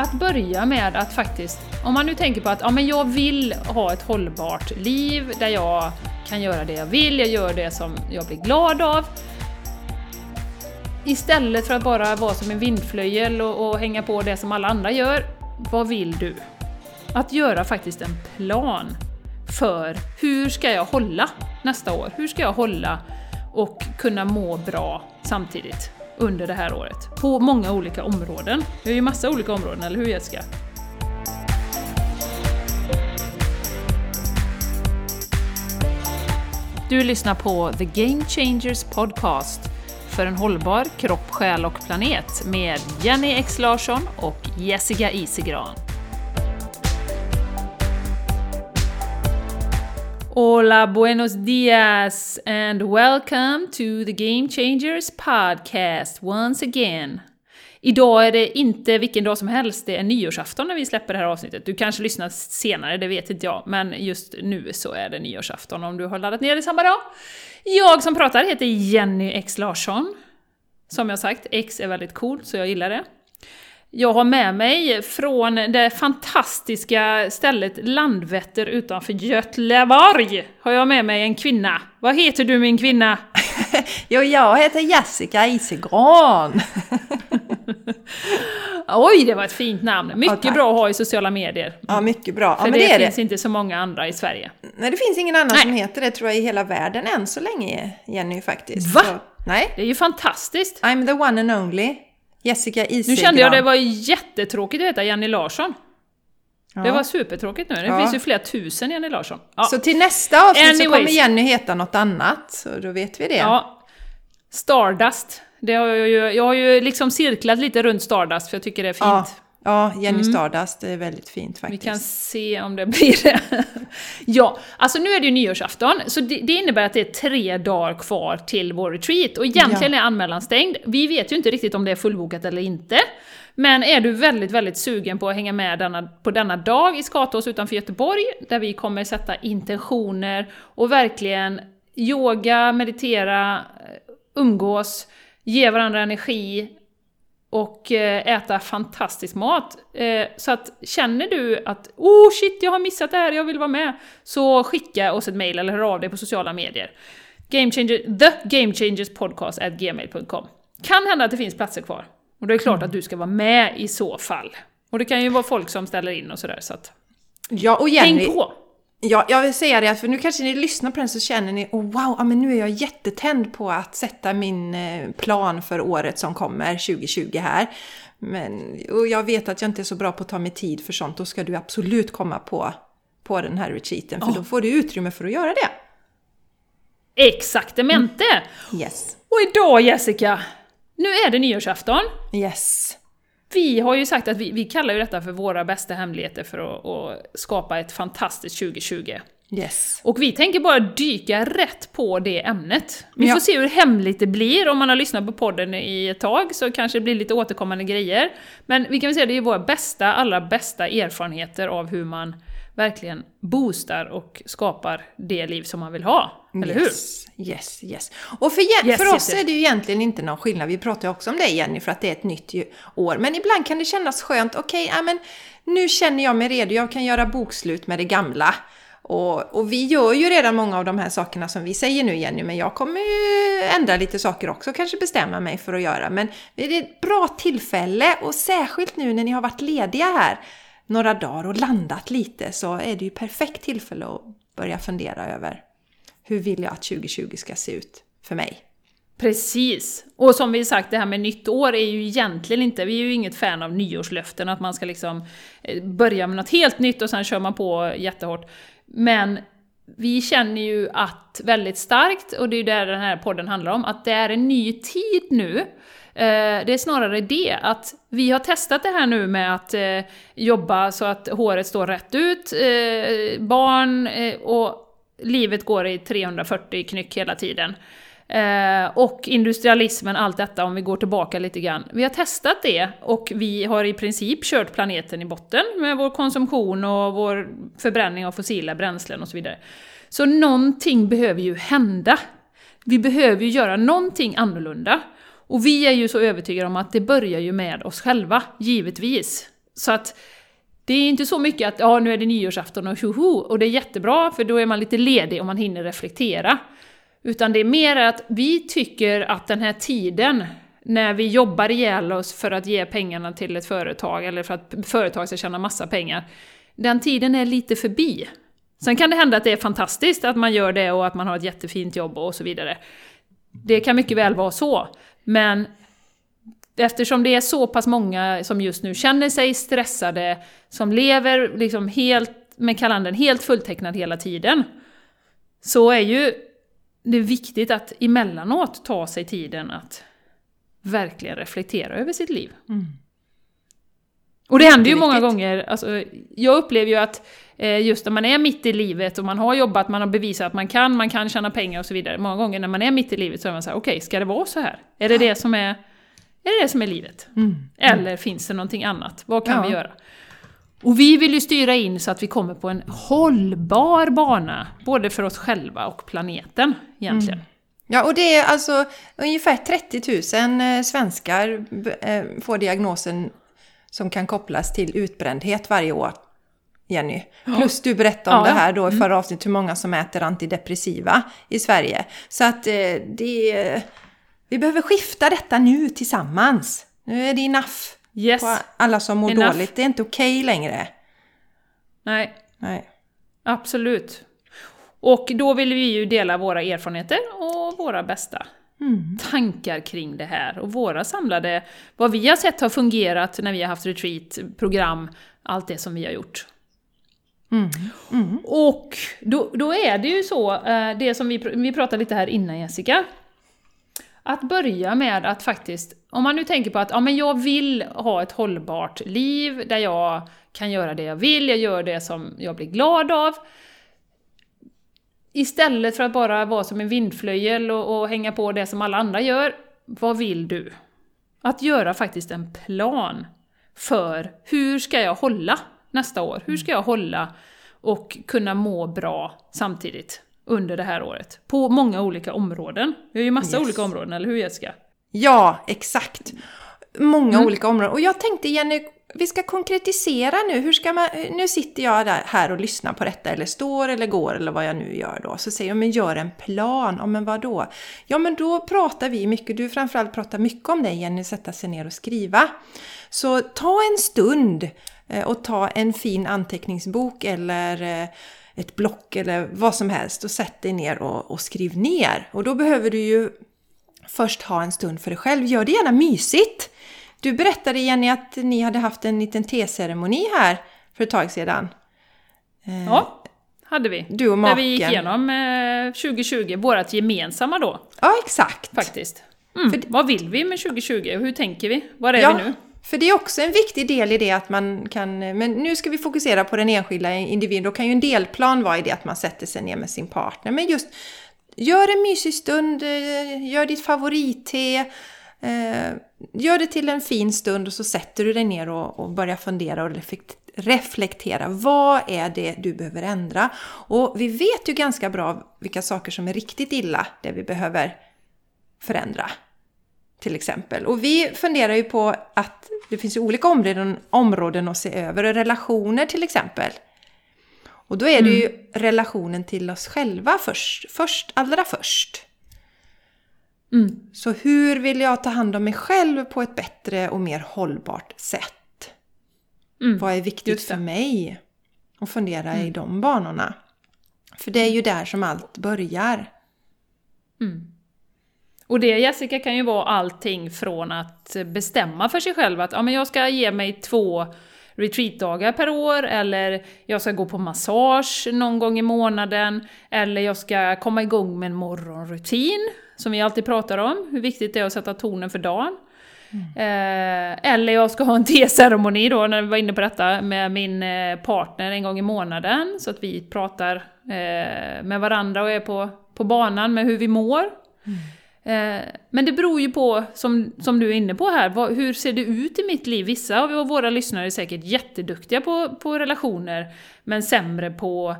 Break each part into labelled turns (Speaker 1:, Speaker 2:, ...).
Speaker 1: att börja med att faktiskt, om man nu tänker på att ja, men jag vill ha ett hållbart liv där jag kan göra det jag vill, jag gör det som jag blir glad av. Istället för att bara vara som en vindflöjel och, och hänga på det som alla andra gör, vad vill du? Att göra faktiskt en plan för hur ska jag hålla nästa år? Hur ska jag hålla och kunna må bra samtidigt under det här året? På många olika områden. Vi har ju massa olika områden, eller hur Jessica? Du lyssnar på The Game Changers Podcast för en hållbar kropp, själ och planet med Jenny X Larsson och Jessica Isigran. Hola, buenos dias, and welcome to the Game Changers podcast once again. Idag är det inte vilken dag som helst, det är nyårsafton när vi släpper det här avsnittet. Du kanske lyssnar senare, det vet inte jag, men just nu så är det nyårsafton om du har laddat ner det samma dag. Jag som pratar heter Jenny X Larsson. Som jag sagt, X är väldigt coolt, så jag gillar det. Jag har med mig från det fantastiska stället Landvetter utanför Götleborg, har jag med mig en kvinna. Vad heter du min kvinna?
Speaker 2: jo, jag heter Jessica Isegran.
Speaker 1: Oj, det var ett fint namn! Mycket ja, bra att ha i sociala medier.
Speaker 2: Ja, mycket bra.
Speaker 1: För
Speaker 2: ja,
Speaker 1: det,
Speaker 2: det
Speaker 1: finns
Speaker 2: det.
Speaker 1: inte så många andra i Sverige.
Speaker 2: Nej, det finns ingen annan Nej. som heter det tror jag i hela världen än så länge, Jenny faktiskt.
Speaker 1: Va?
Speaker 2: Så, nej.
Speaker 1: Det är ju fantastiskt!
Speaker 2: I'm the one and only. Jessica Isegran.
Speaker 1: Nu kände jag det var jättetråkigt att heta Jenny Larsson. Ja. Det var supertråkigt nu. Det ja. finns ju flera tusen Jenny Larsson.
Speaker 2: Ja. Så till nästa avsnitt Anyways. så kommer Jenny heta något annat, så då vet vi det.
Speaker 1: Ja. Stardust. Det har jag, ju, jag har ju liksom cirklat lite runt Stardust för jag tycker det är fint.
Speaker 2: Ja. Jenny mm. Stardust är väldigt fint faktiskt.
Speaker 1: Vi kan se om det blir det. ja, alltså nu är det ju nyårsafton, så det, det, innebär att det är tre dagar kvar till vår retreat. Och egentligen ja. är anmälan stängd. Vi vet ju inte riktigt om det är fullbokat eller inte. Men är du väldigt, väldigt sugen på att hänga med denna, på denna dag i Skatås utanför Göteborg, där vi kommer sätta intentioner och verkligen yoga, meditera, umgås, ge varandra energi, och eh, äta fantastisk mat. Eh, så att känner du att oh shit, jag har missat det här, jag vill vara med, så skicka oss ett mail eller hör av dig på sociala medier. Game Changer, the Game Changers Podcast at gmail.com. Kan hända att det finns platser kvar. Och det är klart mm. att du ska vara med i så fall. Och det kan ju vara folk som ställer in och sådär, så att...
Speaker 2: Ja, och Jenny,
Speaker 1: häng på!
Speaker 2: Ja, jag vill säga det, för nu kanske ni lyssnar på den så känner ni oh, wow, ja, men nu är jag jättetänd på att sätta min eh, plan för året som kommer, 2020 här. Men, och jag vet att jag inte är så bra på att ta mig tid för sånt, då ska du absolut komma på, på den här retreaten, för oh. då får du utrymme för att göra det.
Speaker 1: Exaktamente!
Speaker 2: Mm. Yes.
Speaker 1: Och idag Jessica, nu är det nyårsafton.
Speaker 2: Yes.
Speaker 1: Vi har ju sagt att vi, vi kallar ju detta för våra bästa hemligheter för att, att skapa ett fantastiskt 2020.
Speaker 2: Yes.
Speaker 1: Och vi tänker bara dyka rätt på det ämnet. Vi ja. får se hur hemligt det blir. Om man har lyssnat på podden i ett tag så kanske det blir lite återkommande grejer. Men vi kan väl säga att det är våra bästa, allra bästa erfarenheter av hur man verkligen boostar och skapar det liv som man vill ha. Eller
Speaker 2: yes, hur? Yes, yes. Och för, yes, för oss yes, är det ju egentligen inte någon skillnad. Vi pratar ju också om det Jenny, för att det är ett nytt år. Men ibland kan det kännas skönt. Okej, okay, men nu känner jag mig redo. Jag kan göra bokslut med det gamla. Och, och, vi gör ju redan många av de här sakerna som vi säger nu Jenny, men jag kommer ju ändra lite saker också, kanske bestämma mig för att göra. Men det är ett bra tillfälle och särskilt nu när ni har varit lediga här några dagar och landat lite så är det ju perfekt tillfälle att börja fundera över hur vill jag att 2020 ska se ut för mig?
Speaker 1: Precis! Och som vi sagt, det här med nytt år är ju egentligen inte, vi är ju inget fan av nyårslöften, att man ska liksom eh, börja med något helt nytt och sen kör man på jättehårt. Men vi känner ju att väldigt starkt, och det är ju det den här podden handlar om, att det är en ny tid nu eh, det är snarare det, att vi har testat det här nu med att eh, jobba så att håret står rätt ut, barn och livet går i 340 knyck hela tiden. Eh, och industrialismen, allt detta om vi går tillbaka lite grann. Vi har testat det och vi har i princip kört planeten i botten med vår konsumtion och vår förbränning av fossila bränslen och så vidare. Så någonting behöver ju hända. Vi behöver ju göra någonting annorlunda. Och vi är ju så övertygade om att det börjar ju med oss själva, givetvis. Så att det är inte så mycket att ja, nu är det nyårsafton och tjoho, och det är jättebra för då är man lite ledig och man hinner reflektera. Utan det är mer att vi tycker att den här tiden när vi jobbar ihjäl oss för att ge pengarna till ett företag eller för att företag ska tjäna massa pengar, den tiden är lite förbi. Sen kan det hända att det är fantastiskt att man gör det och att man har ett jättefint jobb och så vidare. Det kan mycket väl vara så. Men eftersom det är så pass många som just nu känner sig stressade, som lever liksom helt med kalendern helt fulltecknad hela tiden, så är ju det viktigt att emellanåt ta sig tiden att verkligen reflektera över sitt liv. Mm. Och det händer ju många gånger, alltså, jag upplever ju att eh, just när man är mitt i livet och man har jobbat, man har bevisat att man kan, man kan tjäna pengar och så vidare. Många gånger när man är mitt i livet så är man såhär, okej, okay, ska det vara så här? Är det det som är, är, det det som är livet? Mm. Eller finns det någonting annat? Vad kan ja. vi göra? Och vi vill ju styra in så att vi kommer på en hållbar bana, både för oss själva och planeten egentligen. Mm.
Speaker 2: Ja, och det är alltså ungefär 30 000 eh, svenskar eh, får diagnosen som kan kopplas till utbrändhet varje år. Jenny. Plus du berättade om ja, det här då i mm. förra avsnittet, hur många som äter antidepressiva i Sverige. Så att eh, det... Vi behöver skifta detta nu tillsammans. Nu är det enough yes. på alla som mår enough. dåligt. Det är inte okej okay längre.
Speaker 1: Nej. Nej. Absolut. Och då vill vi ju dela våra erfarenheter och våra bästa mm. tankar kring det här. Och våra samlade, vad vi har sett har fungerat när vi har haft retreat, program, allt det som vi har gjort. Mm. Mm. Och då, då, är det ju så, eh, det som vi, vi pratade lite här innan Jessica, att börja med att faktiskt, om man nu tänker på att ja, men jag vill ha ett hållbart liv där jag kan göra det jag vill, jag gör det som jag blir glad av. Istället för att bara vara som en vindflöjel och, och hänga på det som alla andra gör, vad vill du? Att göra faktiskt en plan för hur ska jag hålla nästa år? Hur ska jag hålla och kunna må bra samtidigt under det här året? På många olika områden. Vi har ju massa yes. olika områden, eller hur Jessica?
Speaker 2: Ja, exakt. Många mm. olika områden. Och jag tänkte Jenny, vi ska konkretisera nu. Hur ska man, nu sitter jag här och lyssnar på detta, eller står eller går eller vad jag nu gör då. Så säger jag, men gör en plan. Ja, men vad då? Ja, men då pratar vi mycket. Du framförallt pratar mycket om det, Jenny, sätta sig ner och skriva. Så ta en stund eh, och ta en fin anteckningsbok eller eh, ett block eller vad som helst och sätt dig ner och, och skriv ner. Och då behöver du ju först ha en stund för dig själv. Gör det gärna mysigt! Du berättade Jenny att ni hade haft en liten teceremoni här för ett tag sedan.
Speaker 1: Eh, ja, hade vi.
Speaker 2: Du och maken.
Speaker 1: Där vi gick igenom eh, 2020, vårt gemensamma då.
Speaker 2: Ja, exakt.
Speaker 1: Faktiskt. Mm. För, vad vill vi med 2020 hur tänker vi? Var är ja, vi nu?
Speaker 2: För det är också en viktig del i det att man kan, men nu ska vi fokusera på den enskilda individen. Då kan ju en delplan vara i det att man sätter sig ner med sin partner. Men just, gör en mysig stund, eh, gör ditt favoritte, eh, gör det till en fin stund och så sätter du dig ner och, och börjar fundera och reflektera. Vad är det du behöver ändra? Och vi vet ju ganska bra vilka saker som är riktigt illa, det vi behöver förändra. Till exempel. Och vi funderar ju på att det finns ju olika områden, områden att se över. Relationer till exempel. Och då är det ju mm. relationen till oss själva först, först, allra först. Mm. Så hur vill jag ta hand om mig själv på ett bättre och mer hållbart sätt? Mm. Vad är viktigt för mig? Och fundera mm. i de banorna. För det är ju där som allt börjar.
Speaker 1: Mm. Och det Jessica kan ju vara allting från att bestämma för sig själv att ja, men jag ska ge mig två retreatdagar per år, eller jag ska gå på massage någon gång i månaden, eller jag ska komma igång med en morgonrutin som vi alltid pratar om, hur viktigt det är att sätta tonen för dagen. Mm. Eh, eller jag ska ha en teceremoni då, när vi var inne på detta, med min eh, partner en gång i månaden. Så att vi pratar eh, med varandra och är på, på banan med hur vi mår. Mm. Eh, men det beror ju på, som, som du är inne på här, vad, hur ser det ut i mitt liv? Vissa av våra lyssnare är säkert jätteduktiga på, på relationer, men sämre på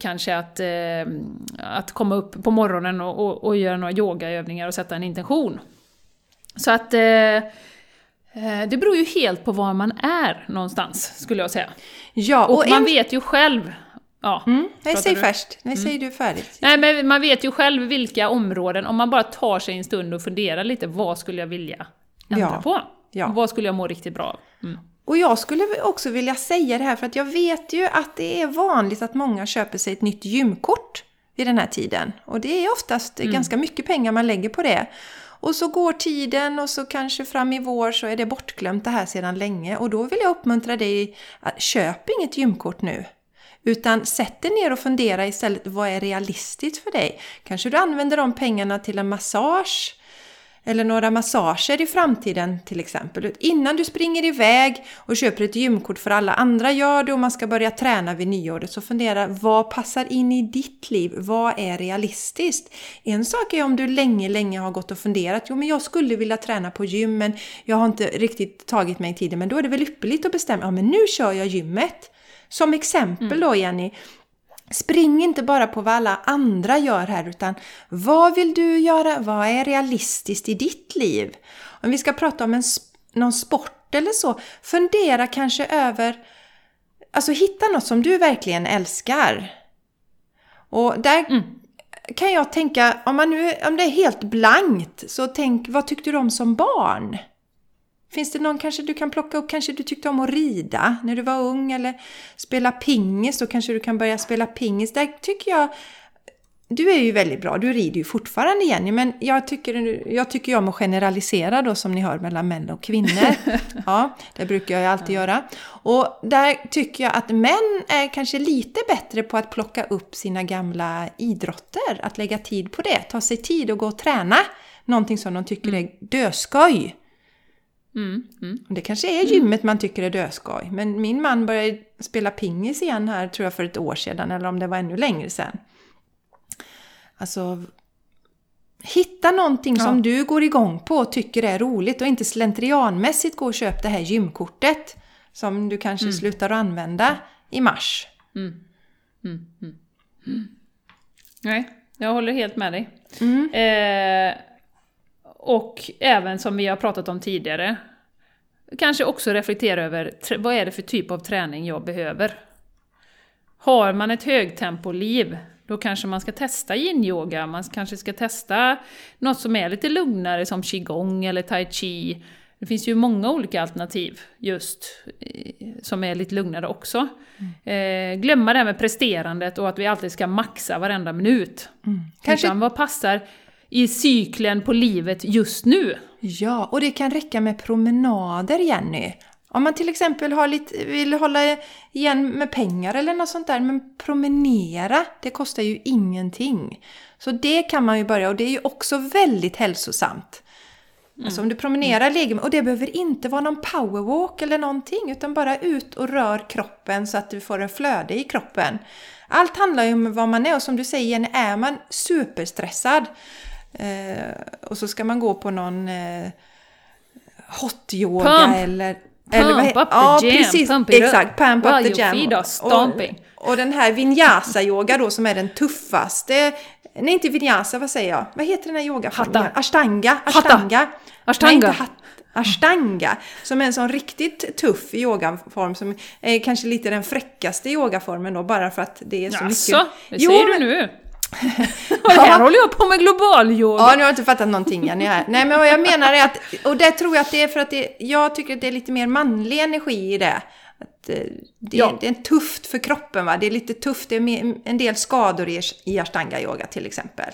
Speaker 1: kanske att, eh, att komma upp på morgonen och, och, och, göra några yogaövningar och sätta en intention. Så att... Eh, Eh, det beror ju helt på var man är någonstans, skulle jag säga.
Speaker 2: Ja,
Speaker 1: och, och man en... vet ju själv Ja,
Speaker 2: mm. Nej, säg du? först. Nej, mm. säg du färdigt.
Speaker 1: Nej, men man vet ju själv vilka områden, om man bara tar sig en stund och funderar lite, vad skulle jag vilja ändra ja. på? Ja. Vad skulle jag må riktigt bra av? Mm.
Speaker 2: Och jag skulle också vilja säga det här, för att jag vet ju att det är vanligt att många köper sig ett nytt gymkort vid den här tiden. Och det är oftast mm. ganska mycket pengar man lägger på det. Och så går tiden och så kanske fram i vår så är det bortglömt det här sedan länge. Och då vill jag uppmuntra dig att köp inget gymkort nu. Utan sätt dig ner och fundera istället, vad är realistiskt för dig? Kanske du använder de pengarna till en massage, eller några massager i framtiden till exempel. Innan du springer iväg och köper ett gymkort för alla andra gör det och man ska börja träna vid nyåret så fundera vad passar in i ditt liv? Vad är realistiskt? En sak är om du länge, länge har gått och funderat. Jo, men jag skulle vilja träna på gym men jag har inte riktigt tagit mig tiden. Men då är det väl ypperligt att bestämma, ja men nu kör jag gymmet. Som exempel då Jenny, Spring inte bara på vad alla andra gör här utan vad vill du göra? Vad är realistiskt i ditt liv? Om vi ska prata om en, någon sport eller så, fundera kanske över Alltså hitta något som du verkligen älskar. Och där mm. kan jag tänka, om, man nu, om det är helt blankt, så tänk vad tyckte du om som barn? Finns det någon kanske du kan plocka upp? Kanske du tyckte om att rida när du var ung eller spela pingis. Då kanske du kan börja spela pingis. Där tycker jag du är ju väldigt bra, du rider ju fortfarande Jenny, men jag tycker, jag tycker om att generalisera då som ni hör mellan män och kvinnor. Ja, det brukar jag alltid göra. Och där tycker jag att män är kanske lite bättre på att plocka upp sina gamla idrotter, att lägga tid på det, ta sig tid och gå och träna. Någonting som de tycker mm. är döskoj. Mm, mm. Det kanske är gymmet man tycker är döskoj. Men min man började spela pingis igen här tror jag för ett år sedan. Eller om det var ännu längre sedan. Alltså... Hitta någonting ja. som du går igång på och tycker är roligt och inte slentrianmässigt gå och köpa det här gymkortet. Som du kanske mm. slutar att använda i mars. Mm.
Speaker 1: Mm, mm. Nej, jag håller helt med dig. Eh, och även som vi har pratat om tidigare, kanske också reflektera över vad är det för typ av träning jag behöver. Har man ett högtempoliv, då kanske man ska testa yin-yoga, man kanske ska testa något som är lite lugnare som qigong eller tai chi. Det finns ju många olika alternativ just eh, som är lite lugnare också. Mm. Eh, glömma det här med presterandet och att vi alltid ska maxa varenda minut. Mm. Kanske... Utan vad passar i cykeln på livet just nu.
Speaker 2: Ja, och det kan räcka med promenader, Jenny. Om man till exempel har lite, vill hålla igen med pengar eller något sånt där, men promenera, det kostar ju ingenting. Så det kan man ju börja, och det är ju också väldigt hälsosamt. Mm. Alltså om du promenerar mm. och det behöver inte vara någon powerwalk eller någonting, utan bara ut och rör kroppen så att du får en flöde i kroppen. Allt handlar ju om vad man är och som du säger Jenny, är man superstressad och så ska man gå på någon eh, hot-yoga
Speaker 1: Pump.
Speaker 2: eller...
Speaker 1: Pump eller vad, up the ja, jam, precis, pump it
Speaker 2: exakt, pump
Speaker 1: up
Speaker 2: the jam.
Speaker 1: Feet are stomping.
Speaker 2: Och, och den här vinyasa-yoga då som är den tuffaste, nej inte vinyasa, vad säger jag? Vad heter den här yogaformen? Ashtanga. Ashtanga.
Speaker 1: Hatta. Ashtanga. Nej,
Speaker 2: Ashtanga, som är en sån riktigt tuff yogaform som är kanske lite den fräckaste yogaformen då, bara för att det är så
Speaker 1: Jaså, mycket... det säger jo, du nu? Och här håller jag på med global yoga.
Speaker 2: Ja, nu har jag inte fattat någonting Jenny här. Nej, men vad jag menar är att, och det tror jag att det är för att det, jag tycker att det är lite mer manlig energi i det. Att eh, det, ja. det är tufft för kroppen, va? det är lite tufft, det är en del skador i, i ashtanga yoga till exempel.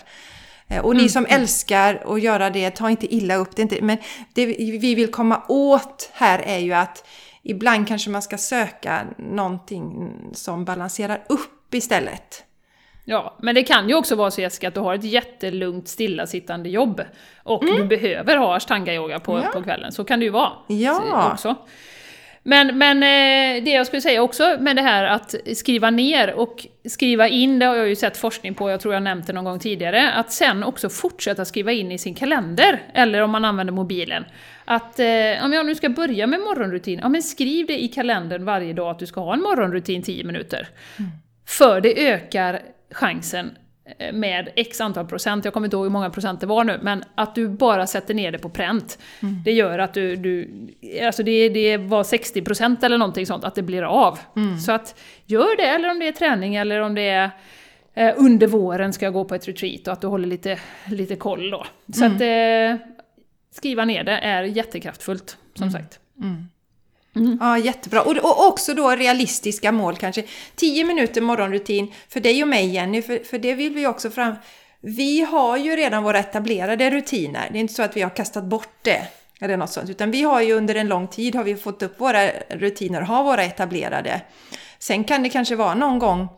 Speaker 2: Eh, och ni mm. som älskar att göra det, ta inte illa upp det. Inte, men det vi vill komma åt här är ju att ibland kanske man ska söka någonting som balanserar upp istället.
Speaker 1: Ja, men det kan ju också vara så Jessica att du har ett jättelugnt stillasittande jobb och mm. du behöver ha ashtanga-yoga på, ja. på kvällen. Så kan det ju vara.
Speaker 2: Ja.
Speaker 1: Också. Men, men eh, det jag skulle säga också med det här att skriva ner och skriva in, det har jag ju sett forskning på, jag tror jag nämnt det någon gång tidigare, att sen också fortsätta skriva in i sin kalender, eller om man använder mobilen. Att eh, om jag nu ska börja med morgonrutin, ja men skriv det i kalendern varje dag att du ska ha en morgonrutin 10 minuter. Mm. För det ökar chansen eh, med x antal procent, jag kommer inte ihåg hur många procent det var nu, men att du bara sätter ner det på pränt. Mm. Det gör att du, du alltså det, det var 60 procent eller någonting sånt, att det blir av. Mm. Så att gör det, eller om det är träning eller om det är eh, under våren ska jag gå på ett retreat och att du håller lite, lite koll då. Så mm. att eh, skriva ner det är jättekraftfullt, som mm. sagt.
Speaker 2: Mm. Ja, jättebra. Och, och, också då realistiska mål kanske. 10 minuter morgonrutin för dig och mig Jenny, för, för det vill vi också fram... Vi har ju redan våra etablerade rutiner. Det är inte så att vi har kastat bort det. Eller något sånt. Utan vi har ju under en lång tid har vi fått upp våra rutiner, och har våra etablerade. Sen kan det kanske vara någon gång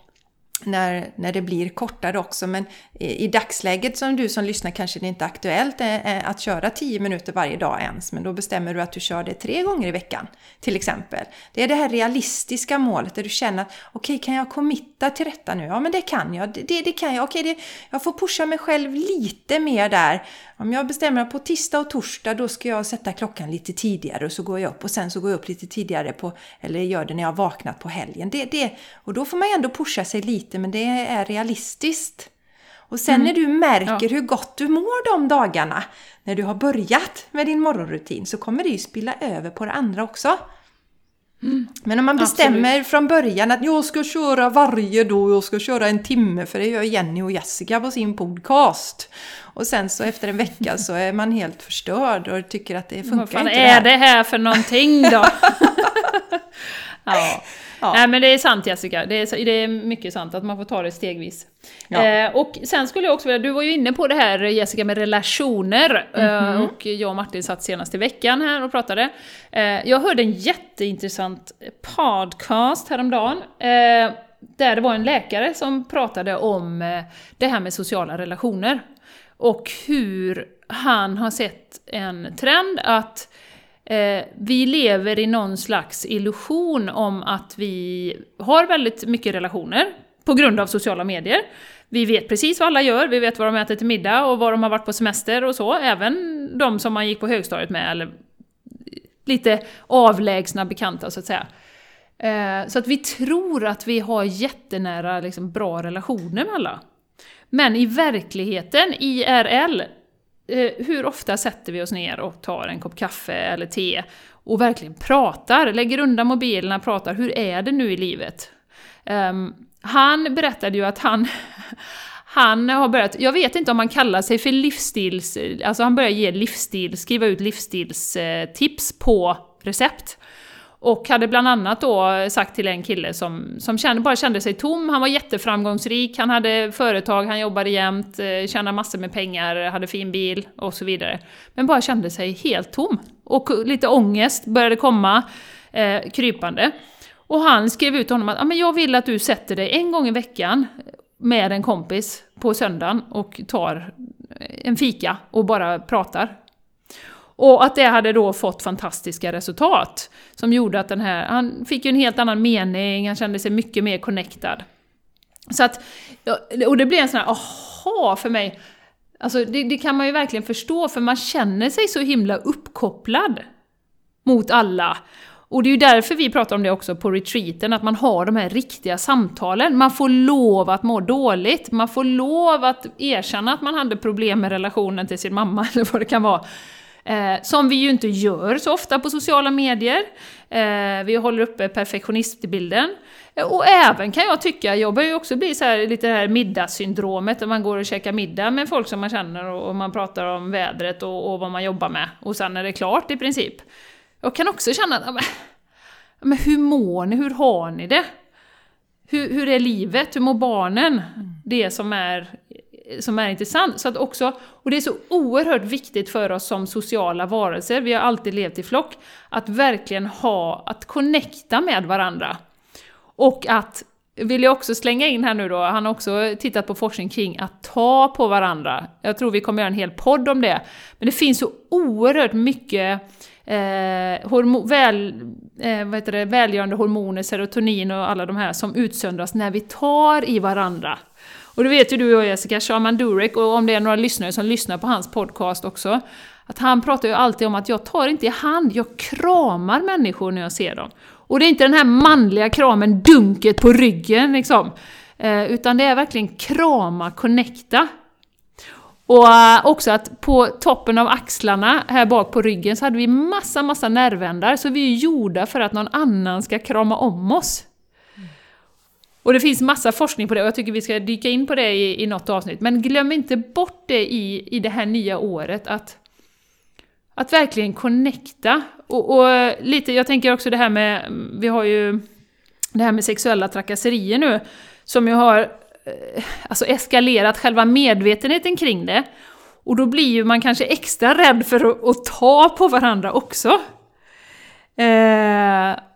Speaker 2: när, när det blir kortare också. Men i, i dagsläget som du som lyssnar kanske det inte är aktuellt eh, eh att köra 10 minuter varje dag ens. Men då bestämmer du att du kör det tre gånger i veckan till exempel. Det är det här realistiska målet där du känner att okej, okay, kan jag committa till detta nu? Ja, men det kan jag. Det, det, det kan jag. Okej, okay, jag får pusha mig själv lite mer där. Om jag bestämmer att på tisdag och torsdag då ska jag sätta klockan lite tidigare och så går jag upp och sen så går jag upp lite tidigare på, eller gör det när jag har vaknat på helgen. Det, det, och då får man ändå pusha sig lite men det är realistiskt. Och sen mm. när du märker ja. hur gott du mår de dagarna, när du har börjat med din morgonrutin, så kommer det ju spilla över på det andra också. Mm. Men om man bestämmer Absolut. från början att jag ska köra varje dag, jag ska köra en timme, för det gör Jenny och Jessica på sin podcast. Och sen så efter en vecka så är man helt förstörd och tycker att det funkar Vad fan inte.
Speaker 1: Vad är det här för någonting då? ja. Ja. Nej men det är sant Jessica, det är, det är mycket sant att man får ta det stegvis. Ja. Eh, och sen skulle jag också vilja, du var ju inne på det här Jessica med relationer, mm -hmm. eh, och jag och Martin satt senast i veckan här och pratade. Eh, jag hörde en jätteintressant podcast häromdagen, eh, där det var en läkare som pratade om eh, det här med sociala relationer. Och hur han har sett en trend att eh, vi lever i någon slags illusion om att vi har väldigt mycket relationer på grund av sociala medier. Vi vet precis vad alla gör, vi vet vad de äter till middag och var de har varit på semester och så, även de som man gick på högstadiet med, eller lite avlägsna bekanta så att säga. Eh, så att vi tror att vi har jättenära, liksom, bra relationer med alla. Men i verkligheten, IRL, Eh, hur ofta sätter vi oss ner och tar en kopp kaffe eller te och verkligen pratar, lägger undan mobilerna, pratar, hur är det nu i livet? Um, han berättade ju att han, han har börjat, jag vet inte om han kallar sig för livsstils, alltså han börjar ge livsstil, skriva ut livsstilstips på recept. Och hade bland annat då sagt till en kille som, som kände, bara kände sig tom, han var jätteframgångsrik, han hade företag, han jobbade jämt, eh, tjänade massor med pengar, hade fin bil och så vidare. Men bara kände sig helt tom. Och lite ångest började komma eh, krypande. Och han skrev ut till honom att ah, men jag vill att du sätter dig en gång i veckan med en kompis på söndagen och tar en fika och bara pratar. Och att det hade då fått fantastiska resultat. Som gjorde att den här, han fick ju en helt annan mening, han kände sig mycket mer connectad. Så att, och det blev en sån här aha för mig. Alltså det, det, kan man ju verkligen förstå, för man känner sig så himla uppkopplad mot alla. Och det är ju därför vi pratar om det också på retreaten, att man har de här riktiga samtalen. Man får lov att må dåligt, man får lov att erkänna att man hade problem med relationen till sin mamma, eller vad det kan vara. Eh, som vi ju inte gör så ofta på sociala medier. Eh, vi håller uppe perfektionistbilden. Eh, och även kan jag tycka, jag börjar ju också bli så här, lite det här middagssyndromet, där man går och käkar middag med folk som man känner och, och man pratar om vädret och, och, vad man jobbar med. Och sen är det klart i princip. Jag kan också känna att, men, hur mår ni? Hur har ni det? Hur, hur är livet? Hur mår barnen? Mm. Det som är som är intressant. Så att också, och det är så oerhört viktigt för oss som sociala varelser, vi har alltid levt i flock, att verkligen ha, att connecta med varandra. Och att, vill jag också slänga in här nu då, han har också tittat på forskning kring att ta på varandra. Jag tror vi kommer göra en hel podd om det. Men det finns så oerhört mycket eh, hormo, väl, eh, vad heter det, välgörande hormoner, serotonin och alla de här som utsöndras när vi tar i varandra. Och det vet ju du och Jessica, Shaman Durek, och om det är några lyssnare som lyssnar på hans podcast också, att han pratar ju alltid om att jag tar inte i hand, jag kramar människor när jag ser dem. Och det är inte den här manliga kramen, dunket på ryggen liksom. Eh, utan det är verkligen krama, connecta. Och eh, också att på toppen av axlarna, här bak på ryggen, så hade vi massa, massa nervändar, så vi är gjorda för att någon annan ska krama om oss. Och det finns massa forskning på det och jag tycker vi ska dyka in på det i, i något avsnitt. Men glöm inte bort det i, i det här nya året, att, att verkligen connecta. Och, och lite, jag tänker också det här med, vi har ju det här med sexuella trakasserier nu, som ju har eh, alltså eskalerat själva medvetenheten kring det. Och då blir ju man kanske extra rädd för att, att ta på varandra också. Eh,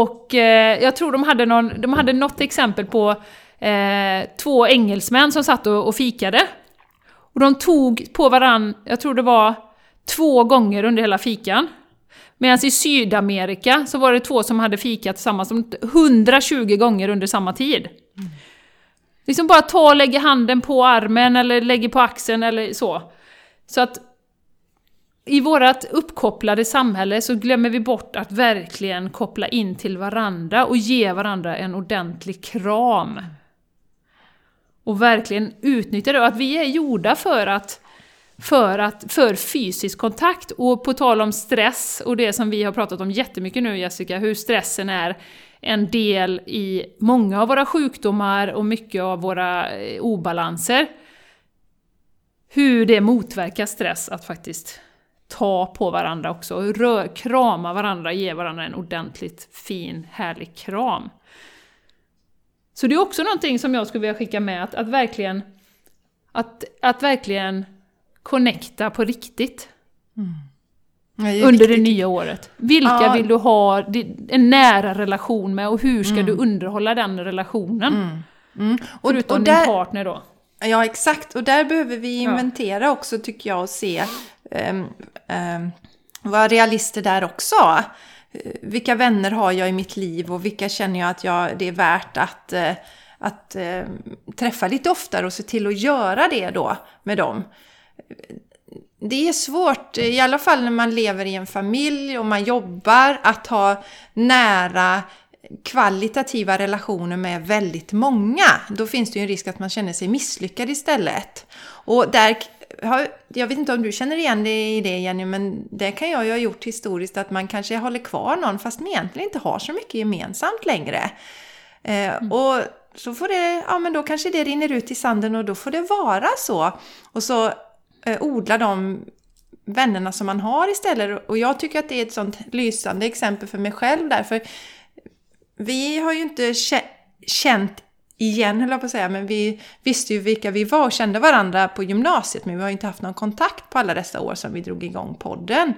Speaker 1: och eh, jag tror de hade, någon, de hade något exempel på eh, två engelsmän som satt och, och fikade. Och de tog på varann, jag tror det var två gånger under hela fikan. Medan i Sydamerika så var det två som hade fikat tillsammans 120 gånger under samma tid. Mm. Liksom bara ta och lägga handen på armen eller lägger på axeln eller så. Så att i vårt uppkopplade samhälle så glömmer vi bort att verkligen koppla in till varandra och ge varandra en ordentlig kram. Och verkligen utnyttja det, och att vi är gjorda för att för, att, för fysisk kontakt. Och på tal om stress, och det som vi har pratat om jättemycket nu Jessica, hur stressen är en del i många av våra sjukdomar och mycket av våra eh, obalanser. Hur det motverkar stress att faktiskt ta på varandra också, rör, krama varandra, ge varandra en ordentligt fin, härlig kram. Så det är också någonting som jag skulle vilja skicka med, att, att verkligen att, att verkligen connecta på riktigt. Mm. Ja, under det nya året. Vilka ja. vill du ha en nära relation med och hur ska mm. du underhålla den relationen? Mm. Mm. Och, Förutom och där, din partner då.
Speaker 2: Ja, exakt. Och där behöver vi inventera ja. också tycker jag och se um, um, vara realister där också. Vilka vänner har jag i mitt liv och vilka känner jag att jag, det är värt att, uh, att uh, träffa lite oftare och se till att göra det då med dem det är svårt, i alla fall när man lever i en familj och man jobbar, att ha nära kvalitativa relationer med väldigt många. Då finns det ju en risk att man känner sig misslyckad istället. Och där, jag vet inte om du känner igen dig i det Jenny, men det kan jag ju ha gjort historiskt att man kanske håller kvar någon fast man egentligen inte har så mycket gemensamt längre. Eh, mm. Och så får det, ja men då kanske det rinner ut i sanden och då får det vara så. Och så eh, odla de vännerna som man har istället. Och jag tycker att det är ett sånt lysande exempel för mig själv därför vi har ju inte känt igen, höll jag på att säga, men vi visste ju vilka vi var och kände varandra på gymnasiet, men vi har inte haft någon kontakt på alla dessa år som vi drog igång podden.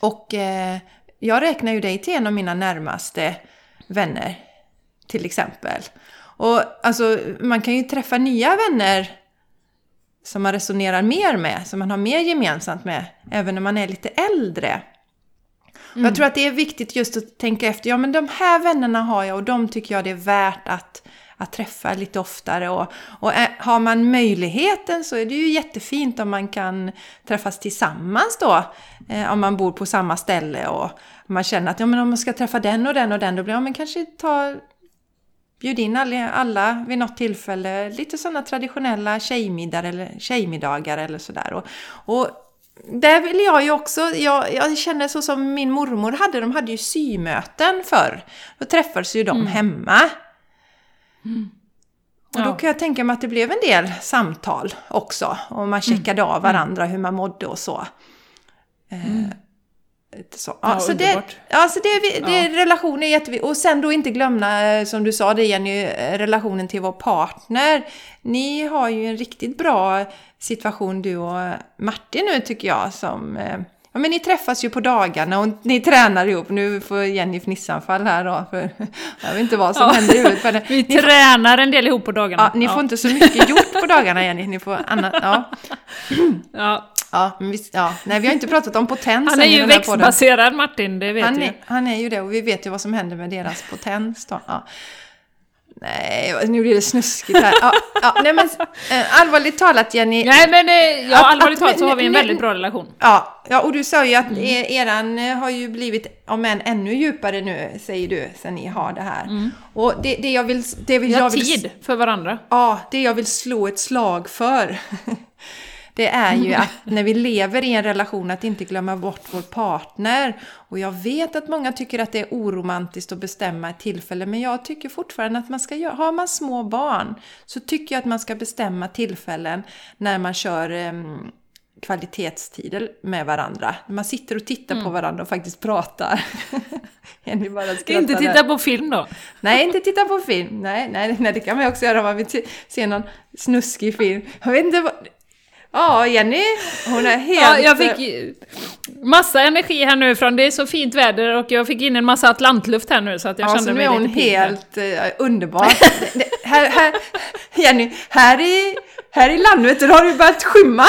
Speaker 2: Och eh, jag räknar ju dig till en av mina närmaste vänner, till exempel. Och alltså, man kan ju träffa nya vänner som man resonerar mer med, som man har mer gemensamt med, även när man är lite äldre. Mm. Jag tror att det är viktigt just att tänka efter, ja men de här vännerna har jag och de tycker jag det är värt att, att träffa lite oftare. Och, och har man möjligheten så är det ju jättefint om man kan träffas tillsammans då, eh, om man bor på samma ställe och man känner att ja, men om man ska träffa den och den och den, då blir man kanske ta Bjud in alla vid något tillfälle, lite sådana traditionella tjejmiddagar eller, tjejmiddagar eller sådär. Och, och där vill jag ju också, jag, jag, känner så som min mormor hade, de hade ju symöten förr. Då träffades ju de mm. hemma. Mm. Och då kan jag tänka mig att det blev en del samtal också. Och man checkade mm. av varandra hur man mådde och så. Mm. Så, ja, ja, så det, alltså det, det, ja. relationen är jätteviktigt. Och sen då inte glömma, eh, som du sa det Jenny, eh, relationen till vår partner. Ni har ju en riktigt bra situation du och Martin nu tycker jag som eh, Ja men ni träffas ju på dagarna och ni tränar ihop. Nu får Jenny fnissanfall här då, för jag vet inte vad som ja. händer i huvudet.
Speaker 1: Vi ni tränar en del ihop på dagarna.
Speaker 2: Ja, ni får inte så mycket gjort på dagarna Jenny. Ni får annat, ja. ja. Ja, men vi, ja, nej, vi har inte pratat om potens
Speaker 1: Han är ju växtbaserad Martin, det vet
Speaker 2: han är, Han är ju det och vi vet ju vad som händer med deras potens då. Ja. Nej, nu blir det snuskigt här. Ja, ja, nej men äh, allvarligt talat Jenny.
Speaker 1: Nej men ja, allvarligt talat så har vi en väldigt bra relation.
Speaker 2: Ja, ja och du sa ju att mm. er, eran eh, har ju blivit, om än ännu djupare nu, säger du, sen ni har det här. Mm. Och det, det jag vill... Det
Speaker 1: vill, vi har jag vill, tid för varandra.
Speaker 2: Ja, det jag vill slå ett slag för. det är ju att när vi lever i en relation att inte glömma bort vår partner. Och jag vet att många tycker att det är oromantiskt att bestämma ett tillfälle, men jag tycker fortfarande att man ska göra, har man små barn så tycker jag att man ska bestämma tillfällen när man kör um, kvalitetstider med varandra. Man sitter och tittar mm. på varandra och faktiskt pratar.
Speaker 1: bara inte titta på film då?
Speaker 2: Nej, inte titta på film. Nej, nej, nej, det kan man också göra om man vill se någon snuskig film. Jag vet inte vad, Ja, Jenny, hon är helt... Ja,
Speaker 1: jag fick massa energi här nu från det är så fint väder och jag fick in en massa atlantluft här nu så att jag
Speaker 2: ja,
Speaker 1: kände
Speaker 2: mig lite Ja, så nu är hon helt uh, underbar. här, här, Jenny, här i, här i Landvetter har det börjat skymma.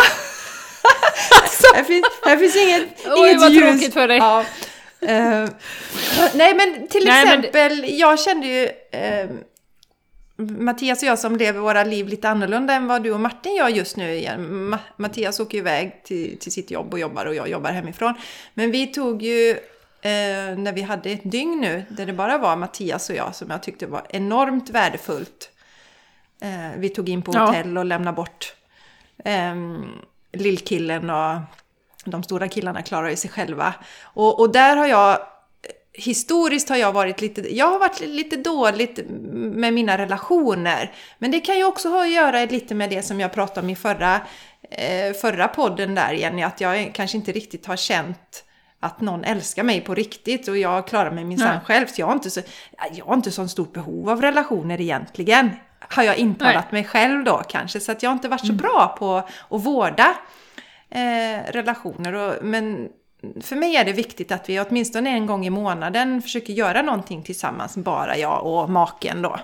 Speaker 2: här, finns, här finns inget,
Speaker 1: Oj, inget vad ljus. tråkigt för dig. Ja.
Speaker 2: Uh, nej men till nej, exempel, men... jag kände ju... Uh, Mattias och jag som lever våra liv lite annorlunda än vad du och Martin gör just nu igen. Mattias åker iväg till, till sitt jobb och jobbar och jag jobbar hemifrån. Men vi tog ju, eh, när vi hade ett dygn nu, där det bara var Mattias och jag som jag tyckte var enormt värdefullt. Eh, vi tog in på hotell ja. och lämnade bort eh, lillkillen och de stora killarna klarar ju sig själva. Och, och där har jag historiskt har jag varit lite, jag har varit lite dåligt med mina relationer. Men det kan ju också ha att göra lite med det som jag pratade om i förra, eh, förra podden där Jenny, att jag kanske inte riktigt har känt att någon älskar mig på riktigt och jag klarar mig minsann själv. Så jag har inte så, jag har inte så stort behov av relationer egentligen. Har jag intalat mig själv då kanske. Så att jag har inte varit så mm. bra på att vårda eh, relationer. Och, men för mig är det viktigt att vi åtminstone en gång i månaden försöker göra någonting tillsammans, bara jag och maken då.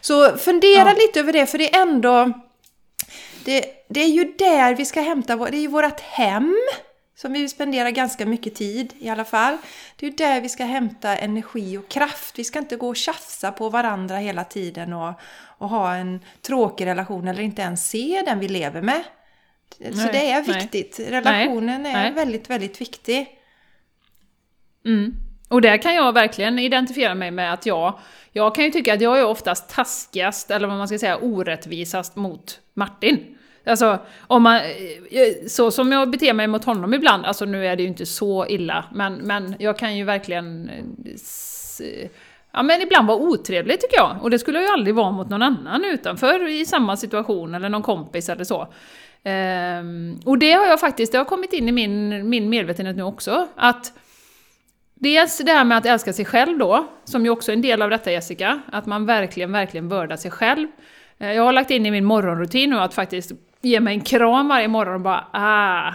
Speaker 2: Så fundera ja. lite över det, för det är ändå... Det, det är ju där vi ska hämta, det är ju vårt hem som vi spenderar ganska mycket tid i alla fall. Det är ju där vi ska hämta energi och kraft. Vi ska inte gå och tjafsa på varandra hela tiden och, och ha en tråkig relation eller inte ens se den vi lever med. Nej, så det är viktigt. Nej. Relationen nej, är väldigt, väldigt viktig.
Speaker 1: Mm. Och där kan jag verkligen identifiera mig med att jag, jag kan ju tycka att jag är oftast taskigast, eller vad man ska säga, orättvisast mot Martin. Alltså, om man, eh, så som jag beter mig mot honom ibland, alltså nu är det ju inte så illa, men, men jag kan ju verkligen eh, Ja men ibland vara otrevlig tycker jag, och det skulle jag ju aldrig vara mot någon annan utanför i samma situation, eller någon kompis eller så. Um, och det har jag faktiskt, det har kommit in i min, min medvetenhet nu också, att Dels det här med att älska sig själv då, som ju också är en del av detta Jessica, att man verkligen, verkligen vördar sig själv. Eh, jag har lagt in i min morgonrutin nu att faktiskt ge mig en kram varje morgon och bara ah,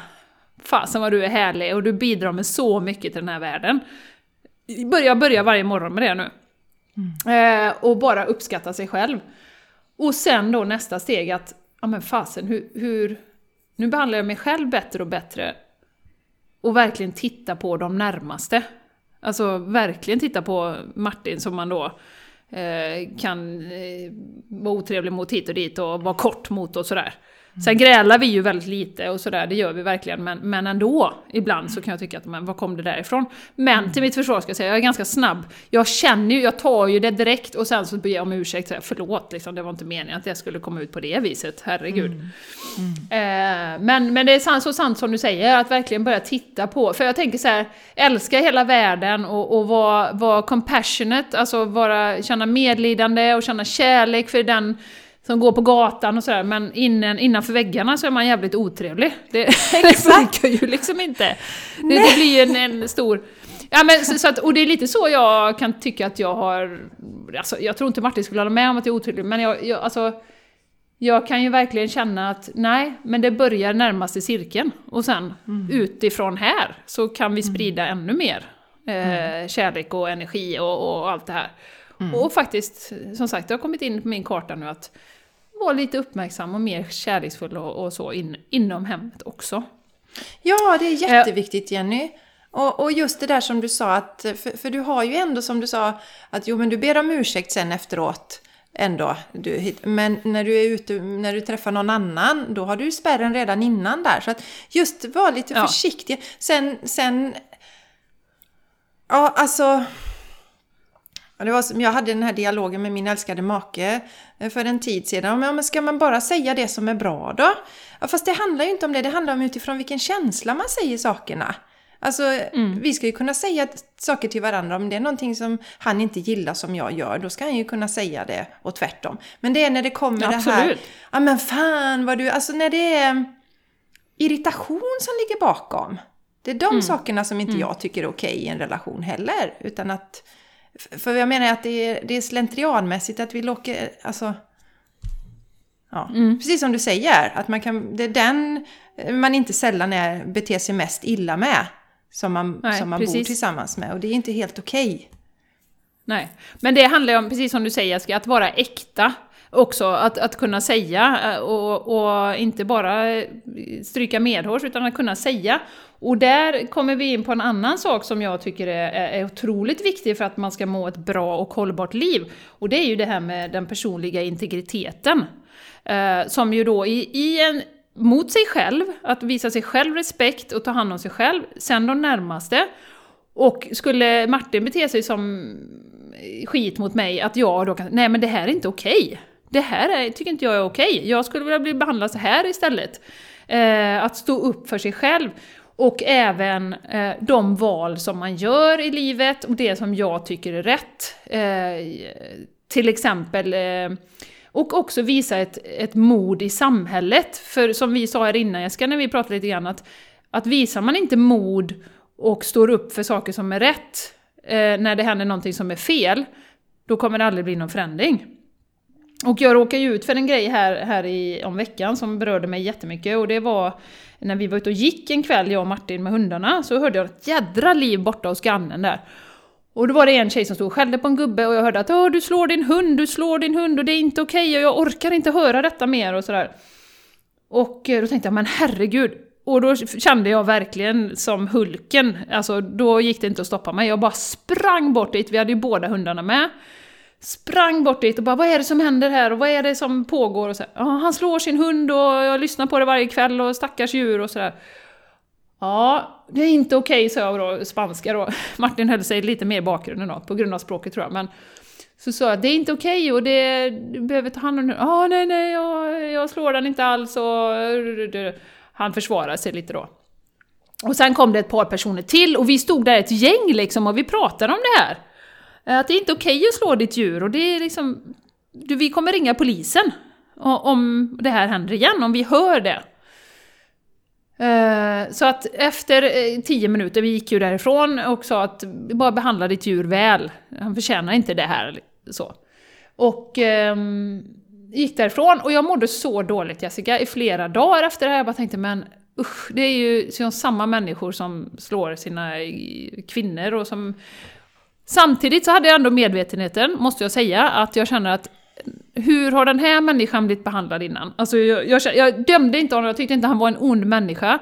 Speaker 1: fasen vad du är härlig och du bidrar med så mycket till den här världen. Jag börjar varje morgon med det nu. Mm. Eh, och bara uppskatta sig själv. Och sen då nästa steg att ja men fasen, hur, hur... Nu behandlar jag mig själv bättre och bättre. Och verkligen titta på de närmaste. Alltså verkligen titta på Martin som man då eh, kan eh, vara otrevlig mot hit och dit och vara kort mot och sådär. Sen grälar vi ju väldigt lite och sådär, det gör vi verkligen. Men, men ändå, ibland så kan jag tycka att, men vad kom det därifrån? Men till mitt försvar ska jag säga, jag är ganska snabb. Jag känner ju, jag tar ju det direkt och sen så ber jag om ursäkt, så här, förlåt, liksom, det var inte meningen att jag skulle komma ut på det viset, herregud. Mm. Mm. Eh, men, men det är sant, så sant som du säger, att verkligen börja titta på, för jag tänker så här, älska hela världen och, och vara var compassionate, alltså vara, känna medlidande och känna kärlek för den som går på gatan och sådär, men innen, innanför väggarna så är man jävligt otrevlig. Det, det funkar ju liksom inte. Det, det blir ju en, en, stor... Ja, men, så, så att, och det är lite så jag kan tycka att jag har... Alltså, jag tror inte Martin skulle hålla med om att jag är otrevlig, men jag, jag, alltså, jag kan ju verkligen känna att nej, men det börjar närmast i cirkeln. Och sen mm. utifrån här så kan vi sprida mm. ännu mer eh, mm. kärlek och energi och, och allt det här. Mm. Och faktiskt, som sagt, det har kommit in på min karta nu att vara lite uppmärksam och mer kärleksfull och, och så in, inom hemmet också.
Speaker 2: Ja, det är jätteviktigt Jenny. Och, och, just det där som du sa, att, för, för, du har ju ändå som du sa, att jo men du ber om ursäkt sen efteråt. ändå. Du, men när du är ute, när du träffar någon annan, då har du spärren redan innan där. Så att just vara lite ja. försiktig. Sen, sen... Ja, alltså... Det var som jag hade den här dialogen med min älskade make eh, för en tid sedan. Men ska man bara säga det som är bra då? Ja, fast det handlar ju inte om det, det handlar om utifrån vilken känsla man säger sakerna. Alltså, mm. vi ska ju kunna säga saker till varandra. Om det är någonting som han inte gillar som jag gör, då ska han ju kunna säga det och tvärtom. Men det är när det kommer ja, det här... Ja, men fan vad du... Alltså när det är irritation som ligger bakom. Det är de mm. sakerna som inte mm. jag tycker är okej i en relation heller. Utan att... För jag menar att det är, det är slentrianmässigt att vi låter... Alltså... Ja, mm. precis som du säger, att man kan, det är den man inte sällan är, beter sig mest illa med som man, Nej, som man bor tillsammans med. Och det är inte helt okej. Okay.
Speaker 1: Nej, men det handlar ju om, precis som du säger, att vara äkta. Också att, att kunna säga eh, och, och inte bara stryka medhårs utan att kunna säga. Och där kommer vi in på en annan sak som jag tycker är, är otroligt viktig för att man ska må ett bra och hållbart liv. Och det är ju det här med den personliga integriteten. Eh, som ju då i, i en mot sig själv, att visa sig själv respekt och ta hand om sig själv, sen de närmaste. Och skulle Martin bete sig som skit mot mig, att jag då kan nej men det här är inte okej. Okay. Det här är, tycker inte jag är okej. Okay. Jag skulle vilja bli behandlad så här istället. Eh, att stå upp för sig själv. Och även eh, de val som man gör i livet och det som jag tycker är rätt. Eh, till exempel eh, och också visa ett, ett mod i samhället. För som vi sa här innan Jessica, när vi pratade lite grann, att, att visar man inte mod och står upp för saker som är rätt, eh, när det händer någonting som är fel, då kommer det aldrig bli någon förändring. Och jag råkade ju ut för en grej här, här i, om veckan som berörde mig jättemycket och det var när vi var ute och gick en kväll, jag och Martin med hundarna, så hörde jag ett jädra liv borta hos grannen där. Och då var det en tjej som stod och skällde på en gubbe och jag hörde att Åh, du slår din hund, du slår din hund och det är inte okej okay, och jag orkar inte höra detta mer och sådär. Och eh, då tänkte jag, men herregud. Och då kände jag verkligen som Hulken, alltså då gick det inte att stoppa mig. Jag bara sprang bort dit, vi hade ju båda hundarna med. Sprang bort dit och bara vad är det som händer här och vad är det som pågår? Och så här, han slår sin hund och jag lyssnar på det varje kväll och stackars djur och sådär. Ja, det är inte okej, okay, sa jag då, spanska då. Martin höll sig lite mer i bakgrunden då, på grund av språket tror jag. Men så sa jag, det är inte okej okay och det, du behöver ta hand om den. Ja, nej, nej, jag, jag slår den inte alls och... Han försvarade sig lite då. Och sen kom det ett par personer till och vi stod där ett gäng liksom och vi pratade om det här. Eh, att det är inte okej okay att slå ditt djur och det är liksom... Du, vi kommer ringa polisen om det här händer igen, om vi hör det. Eh, så att efter eh, tio minuter, vi gick ju därifrån och sa att bara behandla ditt djur väl. Han förtjänar inte det här. Så. Och um, gick därifrån och jag mådde så dåligt Jessica i flera dagar efter det här. Jag bara tänkte men usch, det är ju samma människor som slår sina kvinnor och som... Samtidigt så hade jag ändå medvetenheten, måste jag säga, att jag känner att hur har den här människan blivit behandlad innan? Alltså jag, jag, jag dömde inte honom, jag tyckte inte han var en ond människa.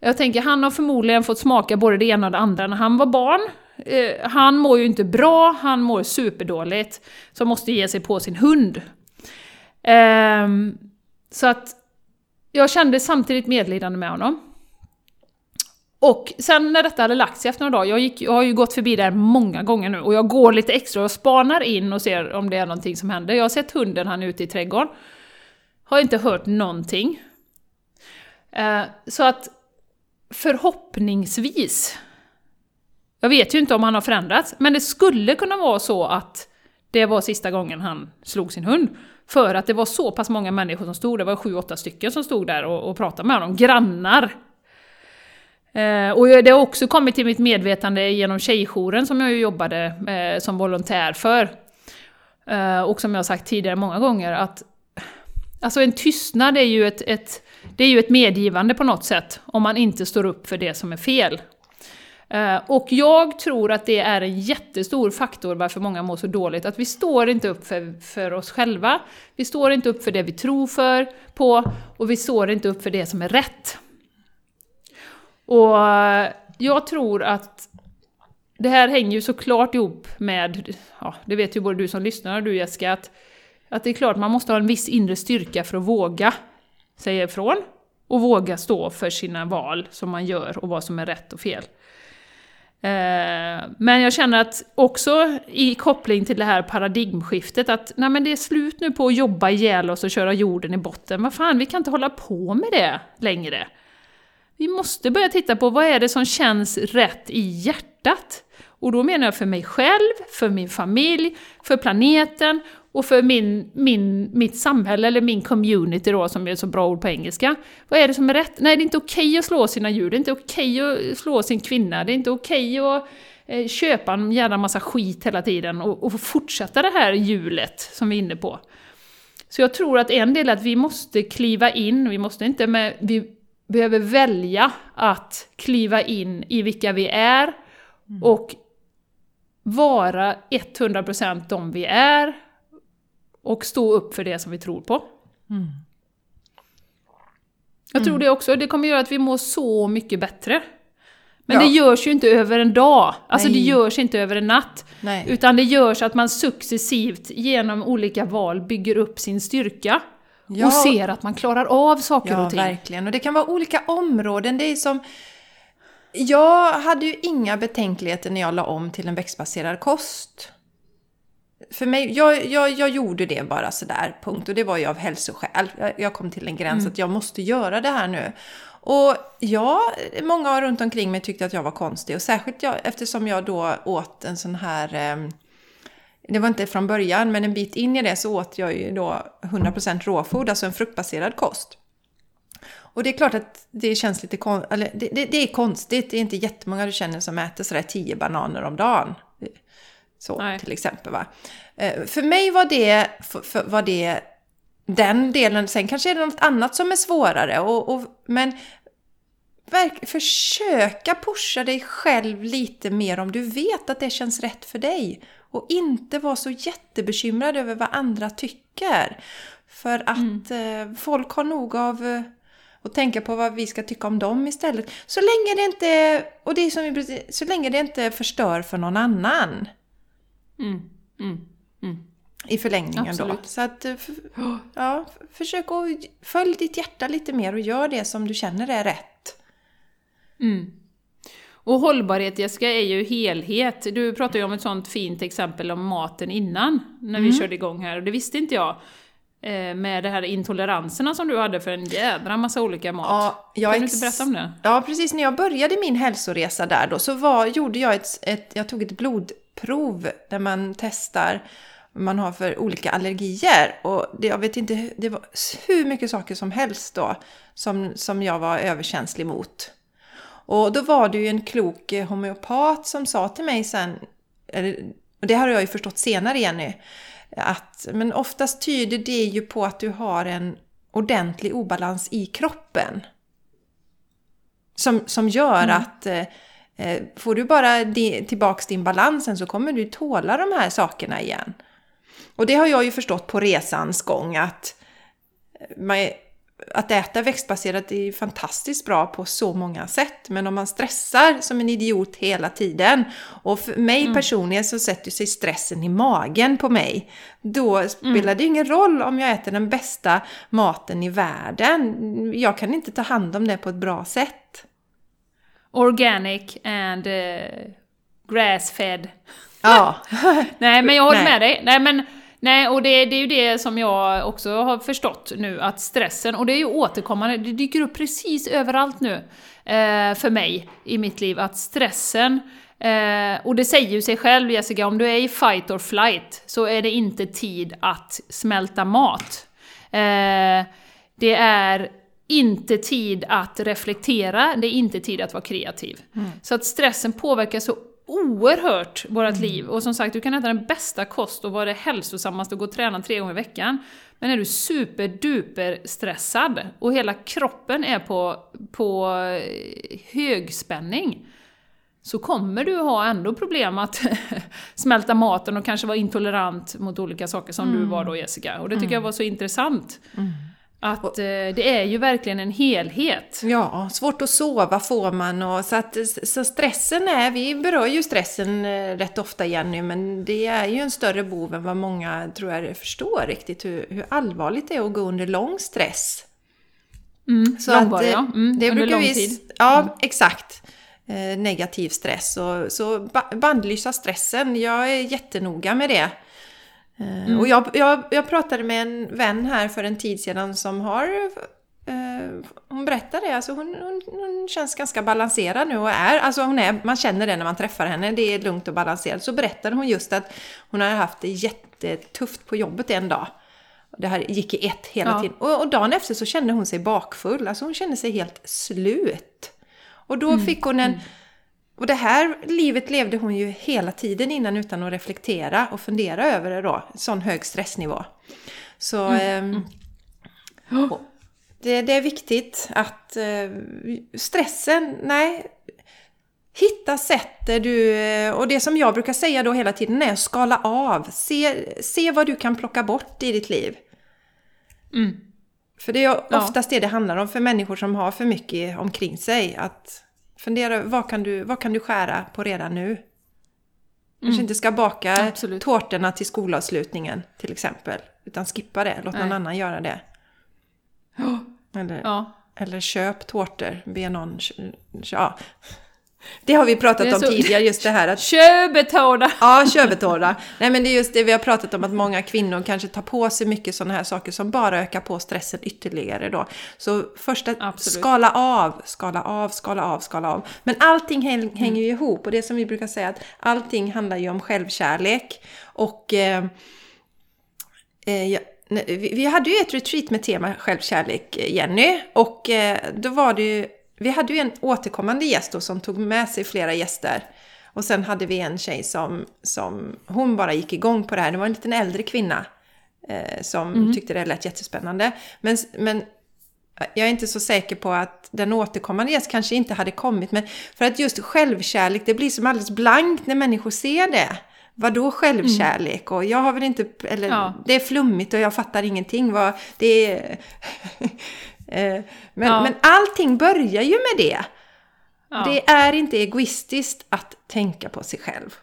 Speaker 1: Jag tänker, han har förmodligen fått smaka både det ena och det andra när han var barn. Eh, han mår ju inte bra, han mår superdåligt. Så måste ge sig på sin hund. Eh, så att jag kände samtidigt medlidande med honom. Och sen när detta hade lagt sig efter några dagar, jag, gick, jag har ju gått förbi där många gånger nu och jag går lite extra och spanar in och ser om det är någonting som händer. Jag har sett hunden, han är ute i trädgården. Har inte hört någonting. Eh, så att förhoppningsvis, jag vet ju inte om han har förändrats, men det skulle kunna vara så att det var sista gången han slog sin hund. För att det var så pass många människor som stod, det var sju, åtta stycken som stod där och, och pratade med honom, grannar Eh, och det har också kommit till mitt medvetande genom tjejjouren som jag ju jobbade eh, som volontär för. Eh, och som jag har sagt tidigare många gånger att alltså en tystnad är ju ett, ett, det är ju ett medgivande på något sätt om man inte står upp för det som är fel. Eh, och jag tror att det är en jättestor faktor varför många mår så dåligt, att vi står inte upp för, för oss själva, vi står inte upp för det vi tror för, på, och vi står inte upp för det som är rätt. Och jag tror att det här hänger ju såklart ihop med, ja, det vet ju både du som lyssnar och du Jessica, att Att det är klart, man måste ha en viss inre styrka för att våga säga ifrån och våga stå för sina val som man gör och vad som är rätt och fel. Eh, men jag känner att också i koppling till det här paradigmskiftet att nej men det är slut nu på att jobba ihjäl oss och köra jorden i botten. Vad fan, vi kan inte hålla på med det längre. Vi måste börja titta på vad är det som känns rätt i hjärtat. Och då menar jag för mig själv, för min familj, för planeten och för min, min, mitt samhälle, eller min community då, som är ett så bra ord på engelska. Vad är det som är rätt? Nej, det är inte okej okay att slå sina djur, det är inte okej okay att slå sin kvinna, det är inte okej okay att eh, köpa en jävla massa skit hela tiden och, och fortsätta det här hjulet som vi är inne på. Så jag tror att en del är att vi måste kliva in, vi måste inte med, vi behöver välja att kliva in i vilka vi är mm. och vara 100% de vi är och stå upp för det som vi tror på. Mm. Jag tror mm. det också, det kommer göra att vi mår så mycket bättre. Men ja. det görs ju inte över en dag, alltså Nej. det görs inte över en natt. Nej. Utan det görs att man successivt genom olika val bygger upp sin styrka. Ja. Och ser att man klarar av saker
Speaker 2: ja,
Speaker 1: och ting.
Speaker 2: Ja, verkligen. Och det kan vara olika områden. Det är som... Jag hade ju inga betänkligheter när jag la om till en växtbaserad kost för mig, jag, jag, jag gjorde det bara sådär, punkt. Och det var ju av hälsoskäl. Jag, kom till en gräns mm. att jag måste göra det här nu. Och ja, många runt omkring mig tyckte att jag var konstig. Och särskilt jag, eftersom jag då åt en sån här... Eh, det var inte från början, men en bit in i det så åt jag ju då 100% råfoder, alltså en fruktbaserad kost. Och det är klart att det känns lite konstigt, det, det, det, är konstigt, det är inte jättemånga du känner som äter sådär 10 bananer om dagen. Så Nej. till exempel. Va? Eh, för mig var det, för, för, var det den delen. Sen kanske är det något annat som är svårare. Och, och, men verk, försöka pusha dig själv lite mer om du vet att det känns rätt för dig. Och inte vara så jättebekymrad över vad andra tycker. För att mm. eh, folk har nog av eh, att tänka på vad vi ska tycka om dem istället. Så länge det inte, och det som vi, så länge det inte förstör för någon annan. Mm, mm, mm. I förlängningen Absolut. då. Så att, eh, ja, försök att följ ditt hjärta lite mer och gör det som du känner är rätt.
Speaker 1: Och hållbarhet Jessica är ju helhet. Du pratade ju om ett sånt fint exempel om maten innan, när vi mm. körde igång här, och det visste inte jag. Eh, med de här intoleranserna som du hade för en jädra massa olika mat. Ja, jag kan du inte berätta om det?
Speaker 2: Ja, precis. När jag började min hälsoresa där då så var, gjorde jag ett, ett, jag tog ett blodprov där man testar vad man har för olika allergier. Och det, jag vet inte, det var hur mycket saker som helst då som, som jag var överkänslig mot. Och då var det ju en klok homeopat som sa till mig sen, och det har jag ju förstått senare Jenny, att, men oftast tyder det ju på att du har en ordentlig obalans i kroppen. Som, som gör mm. att eh, eh får du bara di, tillbaks din balansen så kommer du tåla de här sakerna igen. Och det har jag ju förstått på resans gång att man, att äta växtbaserat är fantastiskt bra på så många sätt. Men om man stressar som en idiot hela tiden och för mig mm. personligen så sätter sig stressen i magen på mig. Då spelar mm. det ingen roll om jag äter den bästa maten i världen. Jag kan inte ta hand om det på ett bra sätt.
Speaker 1: Organic and uh, grass-fed. Ja. Nej men jag håller Nej. med dig. Nej men Nej, och det, det, är ju det som jag också har förstått nu, att stressen, och det är ju återkommande, det dyker upp precis överallt nu eh, för mig i mitt liv, att stressen Eh, och det säger ju sig själv Jessica, om du är i fight or flight så är det inte tid att smälta mat. Eh, det är inte tid att reflektera, det är inte tid att vara kreativ. Mm. Så att stressen påverkar så oerhört vårt mm. liv. Och som sagt, du kan äta den bästa kost och vara det hälsosammaste och gå och träna tre gånger i veckan. Men är du superduper stressad och hela kroppen är på, på eh, högspänning så kommer du ha ändå problem att smälta maten och kanske vara intolerant mot olika saker som mm. du var då Jessica. Och det tycker mm. jag var så intressant. Att eh, det är ju verkligen en helhet.
Speaker 2: Ja, svårt att sova får man och så att så stressen är, vi berör ju stressen eh, rätt ofta Jenny, men det är ju en större bov än vad många tror jag förstår riktigt hur, hur allvarligt det är att gå under lång stress.
Speaker 1: Mm, så långvarig, att, ja. Mm,
Speaker 2: det
Speaker 1: under lång
Speaker 2: vi,
Speaker 1: tid.
Speaker 2: Ja,
Speaker 1: Mm.
Speaker 2: exakt. Eh, negativ stress. Och, så ba- bandlysa stressen, jag är jättenoga med det. Eh,
Speaker 1: Mm.
Speaker 2: Och jag, jag, jag pratade med en vän här för en tid sedan som har eh, hon berättade det, alltså hon, hon, hon känns ganska balanserad nu och är, alltså hon är, man känner det när man träffar henne, det är lugnt och balanserat. Så berättade hon just att hon hade haft det jättetufft på jobbet en dag. Det här gick i ett hela
Speaker 1: Ja.
Speaker 2: tiden. Och, och dagen efter så kände hon sig bakfull, alltså hon kände sig helt slut. Och då fick hon en... Och det här livet levde hon ju hela tiden innan utan att reflektera och fundera över det då. Sån hög stressnivå. Så ehm, och det, det är viktigt att eh, stressen, nej, hitta sätt där du, eh, och det som jag brukar säga då hela tiden är skala av. Se, se vad du kan plocka bort i ditt liv.
Speaker 1: Mm.
Speaker 2: För det är ju
Speaker 1: Ja.
Speaker 2: oftast det det handlar om för människor som har för mycket omkring sig. Att fundera, vad kan du, vad kan du skära på redan nu? Kanske inte ska baka
Speaker 1: Mm. Absolut.
Speaker 2: tårtorna till skolavslutningen till exempel. Utan skippa det, låt någon
Speaker 1: Nej.
Speaker 2: annan göra det. Eller,
Speaker 1: Ja.
Speaker 2: eller köp tårtor, be någon... Ja. Det har vi pratat om
Speaker 1: så-
Speaker 2: tidigare, just det här att
Speaker 1: Köbetårta!
Speaker 2: Ja, köbetårta. Nej men det är just det vi har pratat om att många kvinnor kanske tar på sig mycket sådana här saker som bara ökar på stressen ytterligare då. Så först att
Speaker 1: Absolut.
Speaker 2: skala av, skala av, skala av, skala av. Men allting häng, hänger ju ihop och det som vi brukar säga att allting handlar ju om självkärlek. Och eh, eh, ja, vi hade ju ett retreat med tema självkärlek, eh, Jenny. Och eh, då var det ju, vi hade ju en återkommande gäst då som tog med sig flera gäster. Och sen hade vi en tjej som, som hon bara gick igång på det här. Det var en liten äldre kvinna eh, som tyckte det lät jättespännande. Men, men jag är inte så säker på att den återkommande gäst kanske inte hade kommit. Men för att just självkärlek, det blir som alldeles blankt när människor ser det. Vadå självkärlek? Och jag har väl inte... Eller
Speaker 1: Ja.
Speaker 2: det är flummigt och jag fattar ingenting. Vad, det är... Eh, men,
Speaker 1: Ja.
Speaker 2: men allting börjar ju med det.
Speaker 1: Ja.
Speaker 2: Det är inte egoistiskt att tänka på sig själv.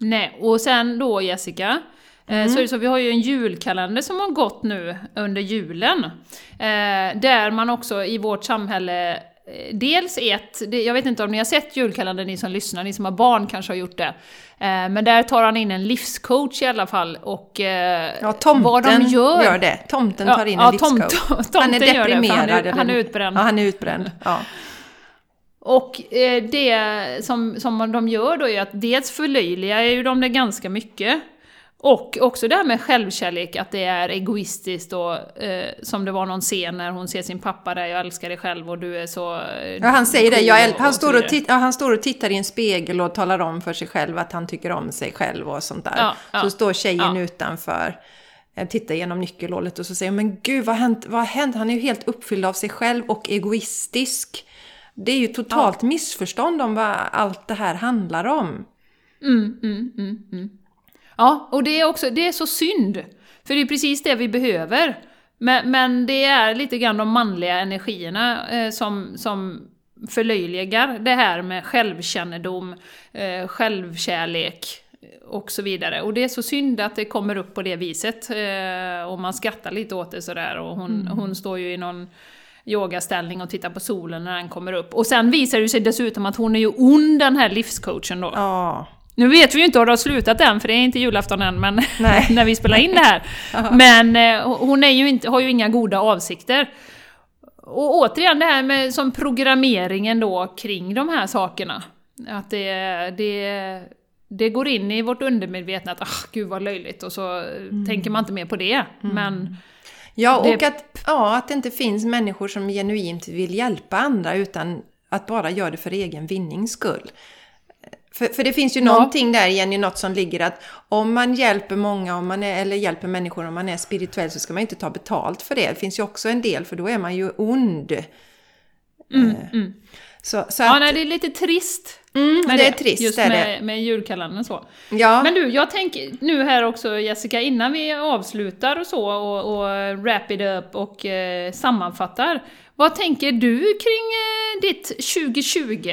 Speaker 1: Nej, och sen då Jessica, eh, så är det så vi har ju en julkalender som har gått nu under julen. Eh, där man också i vårt samhälle Dels ett, jag vet inte om ni har sett julkalendern, ni som lyssnar, ni som har barn kanske har gjort det. Eh, men där tar han in en livscoach i alla fall och eh,
Speaker 2: Ja, tomten
Speaker 1: vad de gör.
Speaker 2: det. Tomten tar in en
Speaker 1: ja,
Speaker 2: livscoach.
Speaker 1: tomt- tomten
Speaker 2: han är
Speaker 1: gör
Speaker 2: deprimerad.
Speaker 1: han är- han är utbränd.
Speaker 2: Ja, han är utbränd. Ja.
Speaker 1: Och eh, det som, som de gör då är att dels förlöjligar ju de det ganska mycket. Och också det här med självkärlek, att det är egoistiskt och eh, som det var någon scen när hon ser sin pappa där, jag älskar dig själv och du är så... Eh,
Speaker 2: Ja, han säger det. Jag, äl- han, står och
Speaker 1: vidare.
Speaker 2: tit- ja, han står och tittar i en spegel och talar om för sig själv att han tycker om sig själv och sånt där.
Speaker 1: Ja, ja,
Speaker 2: så står tjejen utanför, eh, tittar genom nyckelhålet och så säger men gud vad har hänt? Vad har hänt? Han är ju helt uppfylld av sig själv och egoistisk. Det är ju totalt missförstånd om vad allt det här handlar om.
Speaker 1: Mm, mm, mm, mm. Ja, och det är också det är så synd. För det är precis det vi behöver. Men, men det är lite grann de manliga energierna eh, som, som förlöjligar det här med självkännedom, eh, självkärlek och så vidare. Och det är så synd att det kommer upp på det viset. Eh, och man skrattar lite åt det sådär. Och hon, hon står ju i någon yogaställning och tittar på solen när den kommer upp. Och sen visar det sig dessutom att hon är ju ond den här livscoachen då.
Speaker 2: Ja,
Speaker 1: Nu vet vi ju inte om det har slutat än, för det är inte julafton än, men när vi spelar in det här. men eh, hon är ju inte, har ju inga goda avsikter. Och återigen det här med som programmeringen då kring de här sakerna. Att det, det, det går in i vårt undermedvetna att ah, gud vad löjligt och så tänker man inte mer på det. Men
Speaker 2: ja och
Speaker 1: Det-
Speaker 2: att, ja, att det inte finns människor som genuint vill hjälpa andra utan att bara göra det för egen vinnings skull. För, för det finns ju
Speaker 1: Ja.
Speaker 2: någonting där Jenny, något som ligger att om man hjälper många om man är, eller hjälper människor om man är spirituell så ska man inte ta betalt för det. Det finns ju också en del för då är man ju ond.
Speaker 1: mm, mm.
Speaker 2: Så, så
Speaker 1: Ja,
Speaker 2: att,
Speaker 1: nej, det är lite trist.
Speaker 2: Mm,
Speaker 1: med
Speaker 2: det är trist,
Speaker 1: just
Speaker 2: är
Speaker 1: med, med julkalendern så.
Speaker 2: Ja.
Speaker 1: Men du, jag tänker nu här också Jessica, innan vi avslutar och så och, och wrap it up och eh, sammanfattar. Vad tänker du kring eh, ditt 2020?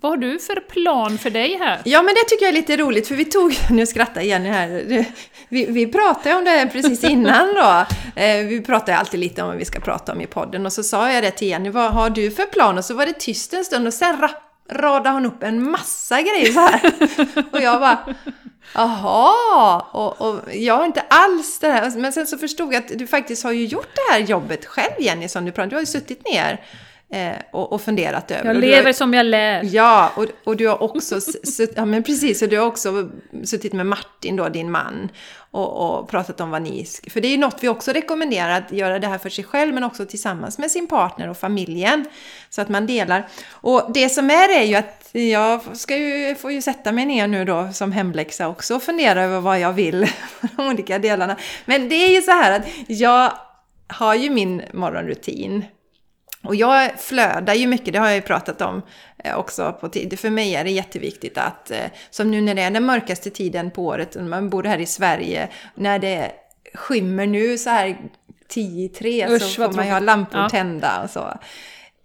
Speaker 1: Vad har du för plan för dig här?
Speaker 2: Ja, men det tycker jag är lite roligt, för vi tog... Nu skrattar Jenny här. Vi, vi pratade om det här precis innan då. Eh, vi pratar ju alltid lite om vad vi ska prata om i podden. Och så sa jag det till Jenny, vad har du för plan? Och så var det tyst en stund och sen radade hon upp en massa grejer så här. Och jag bara... Jaha! Och, och, jag har inte alls det här. Men sen så förstod jag att du faktiskt har ju gjort det här jobbet själv Jenny, som du pratade Du har ju suttit ner och, och funderat över.
Speaker 1: Jag lever har, som jag lär.
Speaker 2: Ja, och, och du har också ja, men precis, och du har också suttit med Martin då, din man, och, och, pratat om vad ni... För det är ju något vi också rekommenderar, att göra det här för sig själv, men också tillsammans med sin partner och familjen. Så att man delar. Och det som är är ju att jag ska ju, får ju sätta mig ner nu då som hemläxa också och fundera över vad jag vill de olika delarna. Men det är ju så här att jag har ju min morgonrutin och jag flödar ju mycket, det har jag ju pratat om eh, också på tid. För mig är det jätteviktigt att, eh, som nu när det är den mörkaste tiden på året, man bor här i Sverige, när det skymmer nu så här 10 3 så får man ju ha lampor ja. tända och så.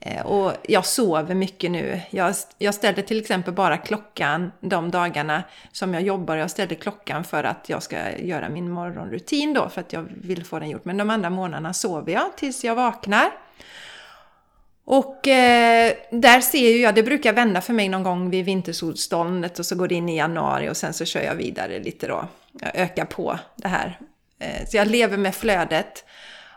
Speaker 2: Eh, och jag sover mycket nu. Jag, jag ställer till exempel bara klockan de dagarna som jag jobbar. Jag ställer klockan för att jag ska göra min morgonrutin då, för att jag vill få den gjort. Men de andra månaderna sover jag tills jag vaknar. Och eh, där ser ju jag, det brukar vända för mig någon gång vid vintersolståndet och så går det in i januari och sen så kör jag vidare lite då. Jag ökar på det här. Eh, så jag lever med flödet.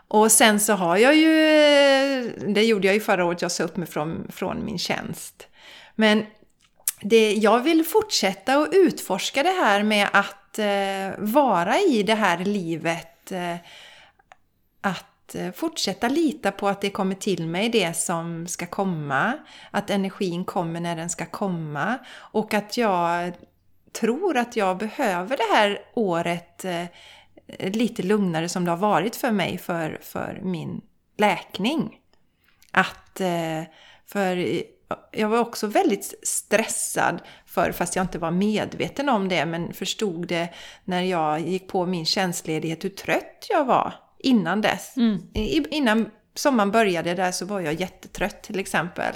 Speaker 2: Och sen så har jag ju, eh, det gjorde jag ju förra året, jag sa upp mig från, från min tjänst. Men det, jag vill fortsätta att utforska det här med att eh, vara i det här livet. Eh, att eh, fortsätta lita på att det kommer till mig det som ska komma. Att energin kommer när den ska komma. Och att jag tror att jag behöver det här året eh, lite lugnare som det har varit för mig för, för min läkning. Att, eh, för jag var också väldigt stressad för, fast jag inte var medveten om det, men förstod det när jag gick på min tjänstledighet hur trött jag var innan dess. Mm. Innan sommaren började där så var jag jättetrött till exempel.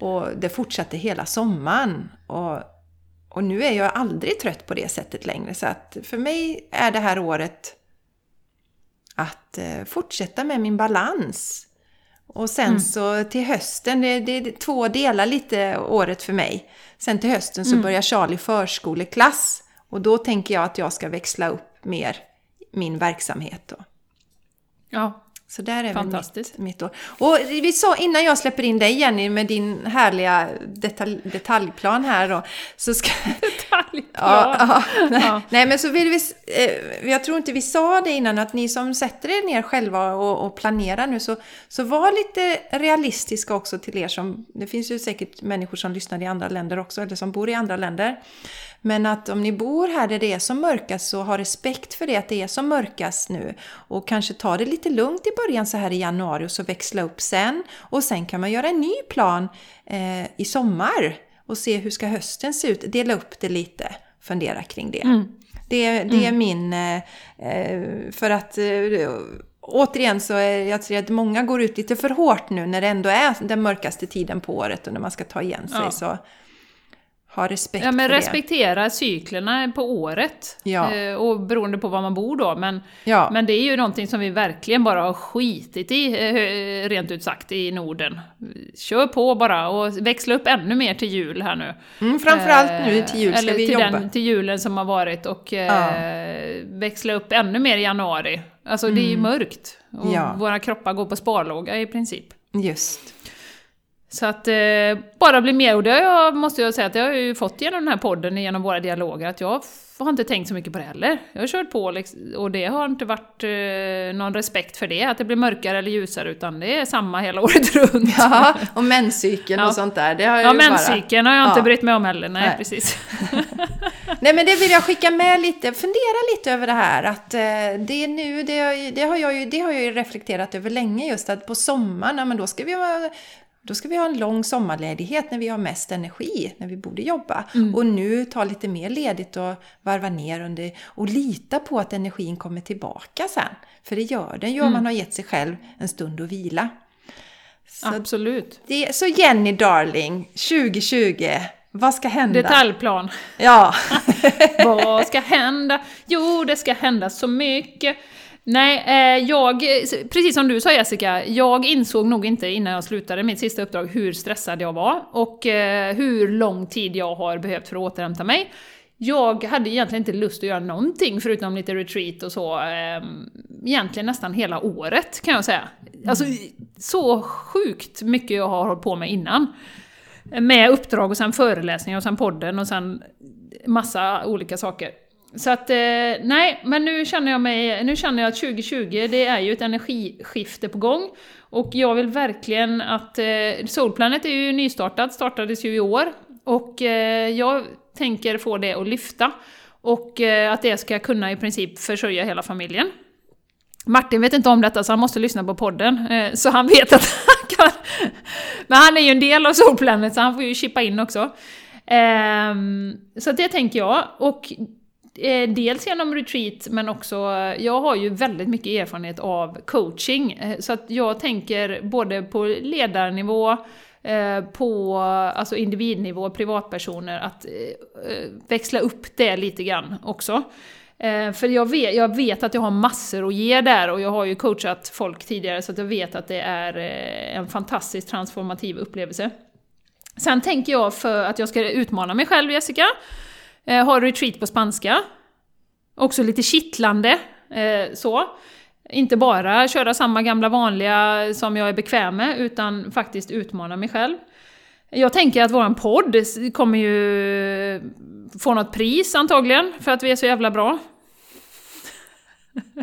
Speaker 2: Och det fortsatte hela sommaren. Och, och nu är jag aldrig trött på det sättet längre. Så att för mig är det här året att eh, fortsätta med min balans. Och sen mm. så till hösten, det, det är två delar lite året för mig. Sen till hösten så mm. börjar Charlie förskoleklass. Och då tänker jag att jag ska växla upp mer min verksamhet. Då.
Speaker 1: Ja.
Speaker 2: Så där är Fantastiskt. Mitt, mitt år. Och vi sa innan jag släpper in dig Jenny med din härliga detalj, detaljplan här då. Så ska...
Speaker 1: Detaljplan? Ja, ja,
Speaker 2: nej, ja. nej, men så vill vi... Eh, jag tror inte vi sa det innan att ni som sätter er ner själva och, och planerar nu så, så var lite realistiska också till er som... Det finns ju säkert människor som lyssnar i andra länder också eller som bor i andra länder. Men att om ni bor här där det är som mörkast så ha respekt för det att det är som mörkast nu. Och kanske ta det lite lugnt i början så här i januari och så växla upp sen. Och sen kan man göra en ny plan eh, i sommar och se hur ska hösten se ut. Dela upp det lite, fundera kring det. Mm. Det, det är mm. min... Eh, eh, för att... Eh, återigen så är jag tror att många går ut lite för hårt nu när det ändå är den mörkaste tiden på året och när man ska ta igen sig. Ja. Så ha respekt
Speaker 1: ja, men
Speaker 2: för
Speaker 1: Respektera cyklerna på året.
Speaker 2: Ja.
Speaker 1: Eh, och beroende på var man bor då. Men, ja. men det är ju någonting som vi verkligen bara har skitit i, eh, rent ut sagt, i Norden. Kör på bara och växla upp ännu mer till jul här nu.
Speaker 2: Mm, framförallt nu till jul ska
Speaker 1: Eller
Speaker 2: vi
Speaker 1: till
Speaker 2: jobba.
Speaker 1: Den, till julen som har varit och ja. eh, växla upp ännu mer i januari. Alltså mm. det är ju mm. mörkt. Och våra kroppar går på sparlåga i princip.
Speaker 2: Just.
Speaker 1: Så att eh, bara bli med, och det jag, måste jag säga att jag har ju fått genom den här podden, genom våra dialoger, att jag har inte tänkt så mycket på det heller. Jag har kört på liksom, och det har inte varit eh, någon respekt för det, att det blir mörkare eller ljusare, utan det är samma hela året runt.
Speaker 2: Ja, och menscykeln ja. och sånt där, det har jag
Speaker 1: Ja, menscykeln har jag inte ja. brytt mig om heller, nej, nej. precis.
Speaker 2: nej men det vill jag skicka med lite, fundera lite över det här, att eh, det är nu, det, det, har jag ju, det har jag ju reflekterat över länge just, att på sommaren, ja, men då ska vi vara Då ska vi ha en lång sommarledighet när vi har mest energi, när vi borde jobba. Mm. Och nu ta lite mer ledigt och varva ner under och lita på att energin kommer tillbaka sen. För det gör den ju mm. om man har gett sig själv en stund att vila.
Speaker 1: Så Absolut.
Speaker 2: Det, så Jenny darling, 2020, vad ska hända?
Speaker 1: Detaljplan.
Speaker 2: Ja.
Speaker 1: vad ska hända? Jo, det ska hända så mycket. Nej, eh, jag, precis som du sa Jessica, jag insåg nog inte innan jag slutade mitt sista uppdrag hur stressad jag var och eh, hur lång tid jag har behövt för att återhämta mig. Jag hade egentligen inte lust att göra någonting förutom lite retreat och så, eh, egentligen nästan hela året kan jag säga. Alltså, så sjukt mycket jag har hållit på med innan. Med uppdrag och sen föreläsningar och sen podden och sen massa olika saker. Så att, eh, nej, men nu känner jag mig, nu känner jag att 2020, det är ju ett energiskifte på gång. Och jag vill verkligen att, eh, Solplanet är ju nystartat, startades ju i år. Och eh, jag tänker få det att lyfta. Och eh, att det ska kunna i princip försörja hela familjen. Martin vet inte om detta så han måste lyssna på podden, eh, så han vet att han kan. Men han är ju en del av Solplanet så han får ju chippa in också. Ehm, så det tänker jag. Och Eh, dels genom retreat, men också, jag har ju väldigt mycket erfarenhet av coaching, eh, så att jag tänker både på ledarnivå, eh, på alltså individnivå, privatpersoner, att växla upp det lite grann också. För jag vet, jag vet att jag har massor att ge där och jag har ju coachat folk tidigare så att jag vet att det är en fantastiskt transformativ upplevelse. Sen tänker jag för att jag ska utmana mig själv, Jessica, Eh, har retreat på spanska. Också lite kittlande, eh, så. Inte bara köra samma gamla vanliga som jag är bekväm med, utan faktiskt utmana mig själv. Jag tänker att våran podd kommer ju få något pris antagligen, för att vi är så jävla bra.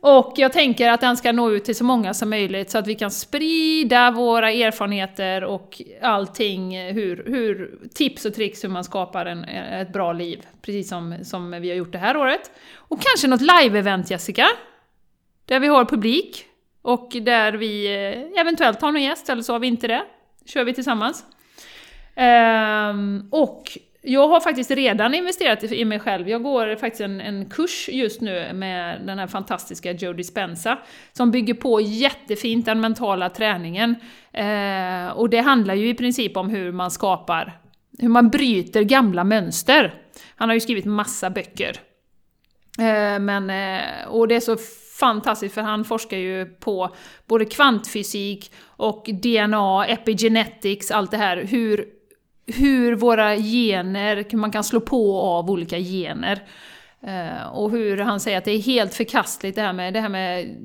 Speaker 1: Och jag tänker att den ska nå ut till så många som möjligt så att vi kan sprida våra erfarenheter och allting, hur, hur, tips och tricks hur man skapar en, ett bra liv, precis som, som vi har gjort det här året. Och kanske något live-event Jessica, där vi har publik och där vi eh, eventuellt har någon gäst, eller så har vi inte det. kör vi tillsammans. Um, och jag har faktiskt redan investerat i mig själv. Jag går faktiskt en, en kurs just nu med den här fantastiska Joe Dispenza, som bygger på jättefint den mentala träningen. Eh, och det handlar ju i princip om hur man skapar, hur man bryter gamla mönster. Han har ju skrivit massa böcker. Eh, men, eh, och det är så fantastiskt för han forskar ju på både kvantfysik och DNA, epigenetics, allt det här. Hur hur våra gener, man kan slå på av olika gener. Uh, och hur han säger att det är helt förkastligt det här med, det här med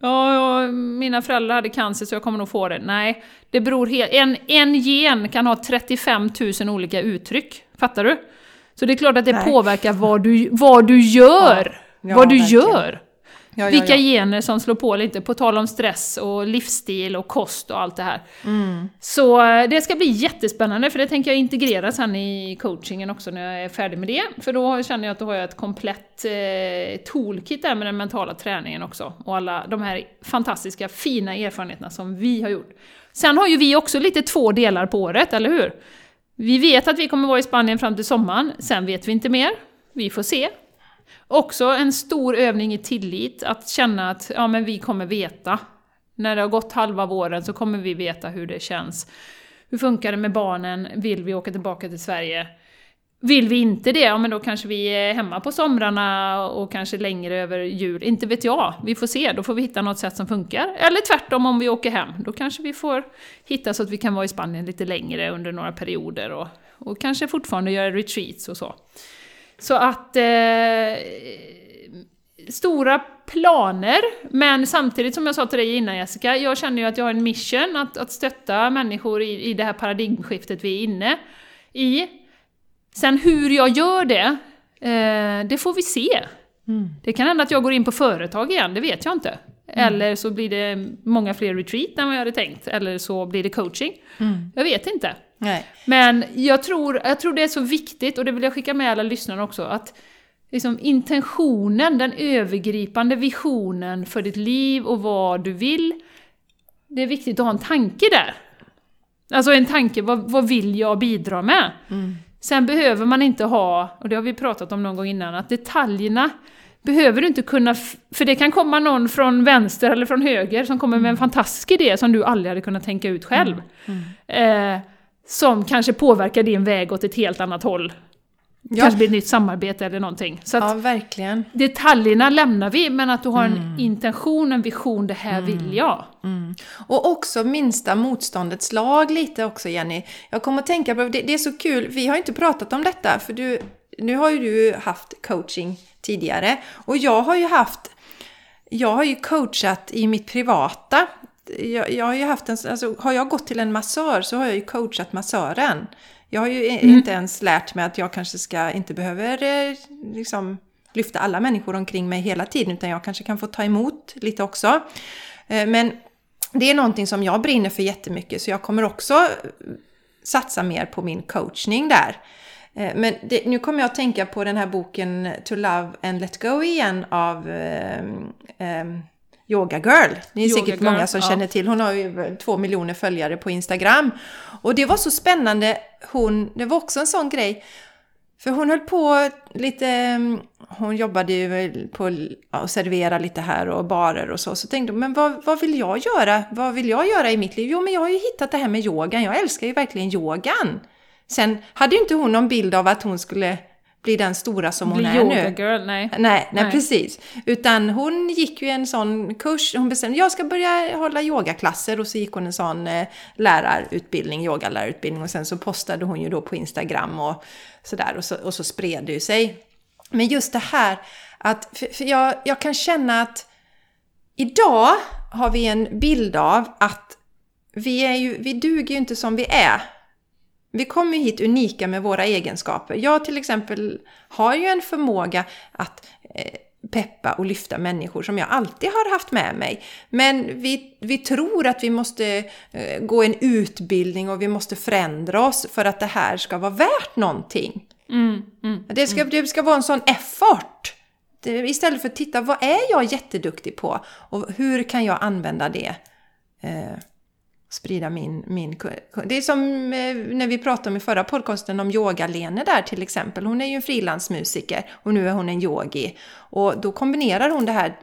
Speaker 1: ja, ja, mina föräldrar hade cancer så jag kommer nog få det. Nej, det beror helt... En, en gen kan ha 35 000 olika uttryck. Fattar du? Så det är klart att det Nej. påverkar vad du, vad du gör. Ja, vad du verkligen. gör. Ja, Vilka gener som slår på lite, på tal om stress och livsstil och kost och allt det här. Mm. Så eh, det ska bli jättespännande, för det tänker jag integrera sen i coachingen också när jag är färdig med det. För då känner jag att då har jag ett komplett eh, toolkit där med den mentala träningen också. Och alla de här fantastiska, fina erfarenheterna som vi har gjort. Sen har ju vi också lite två delar på året, eller hur? Vi vet att vi kommer vara i Spanien fram till sommaren, sen vet vi inte mer. Vi får se. Också en stor övning i tillit, att känna att ja, men vi kommer veta. När det har gått halva våren så kommer vi veta hur det känns. Hur funkar det med barnen? Vill vi åka tillbaka till Sverige? Vill vi inte det, ja men då kanske vi är hemma på somrarna och kanske längre över jul. Inte vet jag, vi får se, då får vi hitta något sätt som funkar. Eller tvärtom om vi åker hem, då kanske vi får hitta så att vi kan vara i Spanien lite längre under några perioder och, och kanske fortfarande göra retreats och så. Så att... Eh, stora planer, men samtidigt som jag sa till dig innan Jessica, jag känner ju att jag har en mission att, att stötta människor i, i det här paradigmskiftet vi är inne i. Sen hur jag gör det, eh, det får vi se. Mm. Det kan hända att jag går in på företag igen, det vet jag inte. Mm. Eller så blir det många fler retreat än vad jag hade tänkt. Eller så blir det coaching. Mm. Jag vet inte. Nej. Men jag tror, jag tror det är så viktigt, och det vill jag skicka med alla lyssnare också, att liksom intentionen, den övergripande visionen för ditt liv och vad du vill, det är viktigt att ha en tanke där. Alltså en tanke, vad, vad vill jag bidra med? Mm. Sen behöver man inte ha, och det har vi pratat om någon gång innan, att detaljerna behöver du inte kunna... För det kan komma någon från vänster eller från höger som kommer med en mm. fantastisk idé som du aldrig hade kunnat tänka ut själv. Mm. Mm. Eh, som kanske påverkar din väg åt ett helt annat håll. Ja. Kanske blir ett nytt samarbete eller någonting. Så
Speaker 2: ja, verkligen.
Speaker 1: Detaljerna lämnar vi, men att du har en mm. intention, en vision, det här vill mm. jag.
Speaker 2: Mm. Och också minsta motståndets lag lite också Jenny. Jag kommer att tänka på, det, det är så kul, vi har inte pratat om detta, för du, nu har ju du haft coaching tidigare. Och jag har ju haft, jag har ju coachat i mitt privata. Jag, jag har ju haft en, alltså har jag gått till en massör så har jag ju coachat massören. Jag har ju mm. inte ens lärt mig att jag kanske ska, inte behöver eh, liksom lyfta alla människor omkring mig hela tiden utan jag kanske kan få ta emot lite också. Eh, men det är någonting som jag brinner för jättemycket så jag kommer också satsa mer på min coachning där. Eh, men det, nu kommer jag att tänka på den här boken To Love and Let Go igen av eh, eh, Yoga Girl. Det är Yoga säkert Girl, många som ja. känner till. Hon har ju två miljoner följare på Instagram. Och det var så spännande. Hon, det var också en sån grej. För hon höll på lite, mm, hon jobbade ju på att servera lite här och barer och så. Så tänkte hon, men vad, vad vill jag göra? Vad vill jag göra i mitt liv? Jo, men jag har ju hittat det här med yogan. Jag älskar ju verkligen yogan. Sen hade ju inte hon någon bild av att hon skulle bli den stora som
Speaker 1: bli
Speaker 2: hon är nu.
Speaker 1: Girl, nej.
Speaker 2: nej. Nej, nej, precis. Utan hon gick ju en sån kurs, hon bestämde jag ska börja hålla yogaklasser och så gick hon en sån eh, lärarutbildning, yogalärarutbildning och sen så postade hon ju då på Instagram och sådär och så, och så spred det ju sig. Men just det här att, för, för jag, jag kan känna att idag har vi en bild av att vi, är ju, vi duger ju inte som vi är. Vi kommer ju hit unika med våra egenskaper. Jag till exempel har ju en förmåga att eh, peppa och lyfta människor som jag alltid har haft med mig. Men vi, vi tror att vi måste eh, gå en utbildning och vi måste förändra oss för att det här ska vara värt någonting. Mm, mm, det, ska, mm. det ska vara en sån effort. Istället för att titta, vad är jag jätteduktig på? Och hur kan jag använda det? Sprida min, min... Det är som eh, när vi pratade om i förra podcasten om yoga-Lene där till exempel. Hon är ju en frilansmusiker och nu är hon en yogi. Och då kombinerar hon det här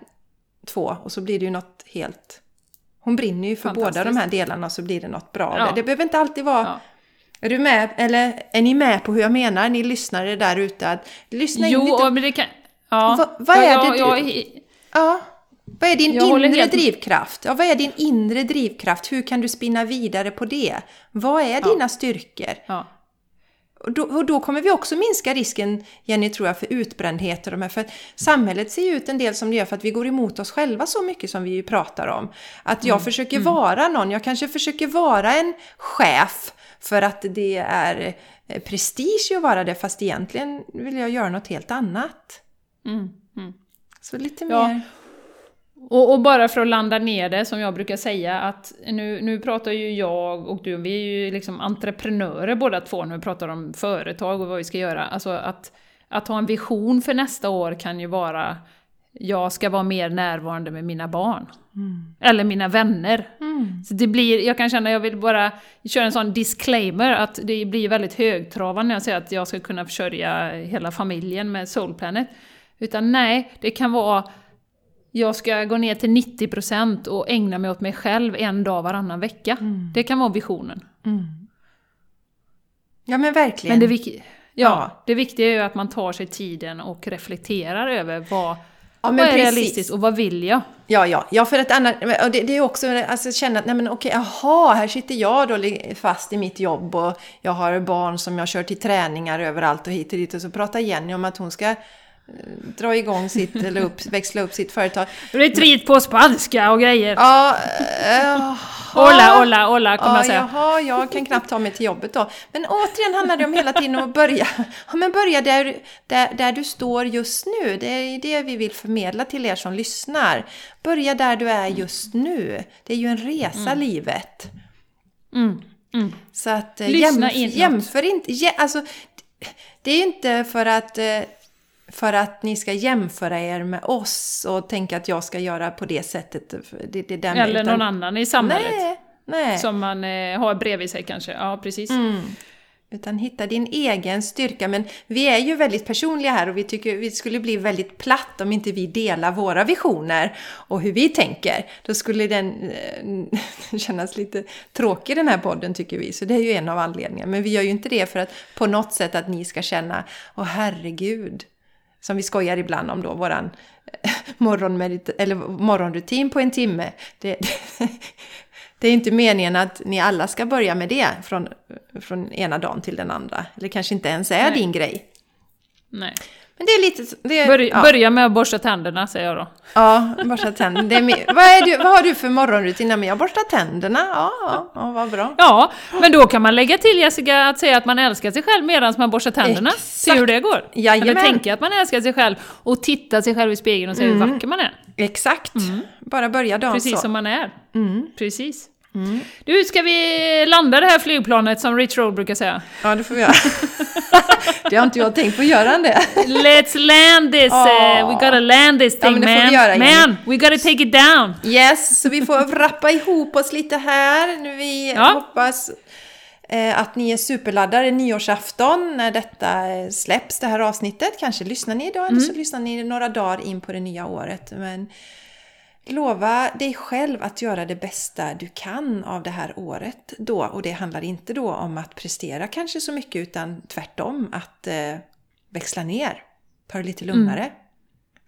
Speaker 2: två och så blir det ju något helt... Hon brinner ju för båda de här delarna och så blir det något bra. Ja. Det behöver inte alltid vara... Ja. Är du med? Eller är ni med på hur jag menar? Ni lyssnare där ute. Lyssna
Speaker 1: jo,
Speaker 2: in lite.
Speaker 1: men det kan... Ja.
Speaker 2: Va, vad är det du... Jag, ja. Vad är din jag inre helt... drivkraft? Ja, vad är din inre drivkraft? Hur kan du spinna vidare på det? Vad är ja. dina styrkor? Ja. Och då, och då, kommer vi också minska risken, Jenny, tror jag, för utbrändhet och de här. För samhället ser ju ut en del som det gör för att vi går emot oss själva så mycket som vi ju pratar om. Att jag mm. försöker mm. vara någon, jag kanske försöker vara en chef för att det är eh, prestige att vara det, fast egentligen vill jag göra något helt annat. Mm. mm. Så lite mer...
Speaker 1: Och, och, bara för att landa ner det, som jag brukar säga, att nu, nu pratar ju jag och du, vi är ju liksom entreprenörer båda två när vi pratar om företag och vad vi ska göra. Alltså att, att ha en vision för nästa år kan ju vara jag ska vara mer närvarande med mina barn. Mm. Eller mina vänner. Mm. Så det blir, jag kan känna, jag vill bara köra en sån disclaimer, att det blir väldigt högtravande när jag säger att jag ska kunna försörja hela familjen med Soul Planet. Utan nej, det kan vara jag ska gå ner till 90% och ägna mig åt mig själv en dag varannan vecka. Mm. Det kan vara visionen. Mm.
Speaker 2: Ja men verkligen.
Speaker 1: Men det, ja, ja, det viktiga är ju att man tar sig tiden och reflekterar över vad, Ja, vad är precis. realistiskt och vad vill jag?
Speaker 2: Ja, ja, ja för ett annat, och det, det är också alltså känna att, nej men okej, jaha, här sitter jag då fast i mitt jobb och jag har barn som jag kör till träningar överallt och hit och dit och så pratar Jenny om att hon ska dra igång sitt, eller upp, växla upp sitt företag.
Speaker 1: Retreat på spanska och grejer.
Speaker 2: Ja, äh,
Speaker 1: Hola, hola, hola kommer
Speaker 2: ja,
Speaker 1: jag säga.
Speaker 2: Jaha, jag kan knappt ta mig till jobbet då. Men återigen handlar det om hela tiden att börja, ja, men börja där, där, där du står just nu. Det är det vi vill förmedla till er som lyssnar. Börja där du är just nu. Det är ju en resa, mm. livet. Mm. Mm. Så att
Speaker 1: eh, Lyssna jämf in
Speaker 2: jämför inte, jä, alltså, det är inte för att eh, för att ni ska jämföra er med oss och tänka att jag ska göra på det sättet. Det, det
Speaker 1: den, Eller utan... någon annan i samhället.
Speaker 2: Nej, nej.
Speaker 1: Som man eh, har bredvid sig kanske. Ja, precis.
Speaker 2: Mm. Utan hitta din egen styrka. Men vi är ju väldigt personliga här och vi tycker vi skulle bli väldigt platt om inte vi delar våra visioner och hur vi tänker. Då skulle den eh, kännas lite tråkig den här podden tycker vi. Så det är ju en av anledningarna. Men vi gör ju inte det för att på något sätt att ni ska känna Åh herregud. Som vi skojar ibland om då, våran eh, morgonmedit eller morgonrutin på en timme. Det, det är inte meningen att ni alla ska börja med det från, från ena dagen till den andra. Eller kanske inte ens är Nej. din grej.
Speaker 1: Nej.
Speaker 2: Men det är lite... Det är,
Speaker 1: Börja, ja. börja med att borsta tänderna, säger jag då.
Speaker 2: Ja, borsta tänderna. vad, är du, vad har du för morgonrutin? Men jag borstar tänderna. Ja, ja, ja, vad bra.
Speaker 1: Ja, men då kan man lägga till Jessica att säga att man älskar sig själv medan man borstar tänderna. Exakt. Se hur det går.
Speaker 2: Jajamän.
Speaker 1: Eller tänka att man älskar sig själv och titta sig själv i spegeln och se mm. hur vacker man är.
Speaker 2: Exakt. Mm. Bara börja dagen
Speaker 1: Precis
Speaker 2: så.
Speaker 1: som man är. Mm. Precis. Mm. Du, ska vi landa det här flygplanet som Rich Roll brukar säga?
Speaker 2: Ja, det får vi göra. det har inte jag tänkt på, gör han det?
Speaker 1: Let's land this! Oh. Uh, we gotta land this thing ja, man! Göra, man, we gotta take it down!
Speaker 2: Yes, så vi får wrappa ihop oss lite här. Nu vi ja. hoppas eh, att ni är superladdade nyårsafton när detta eh, släpps, det här avsnittet. Kanske lyssnar ni idag mm. eller så lyssnar ni några dagar in på det nya året. Men Lova dig själv att göra det bästa du kan av det här året då. Och det handlar inte då om att prestera kanske så mycket utan tvärtom att eh, växla ner. Ta det lite lugnare. Mm.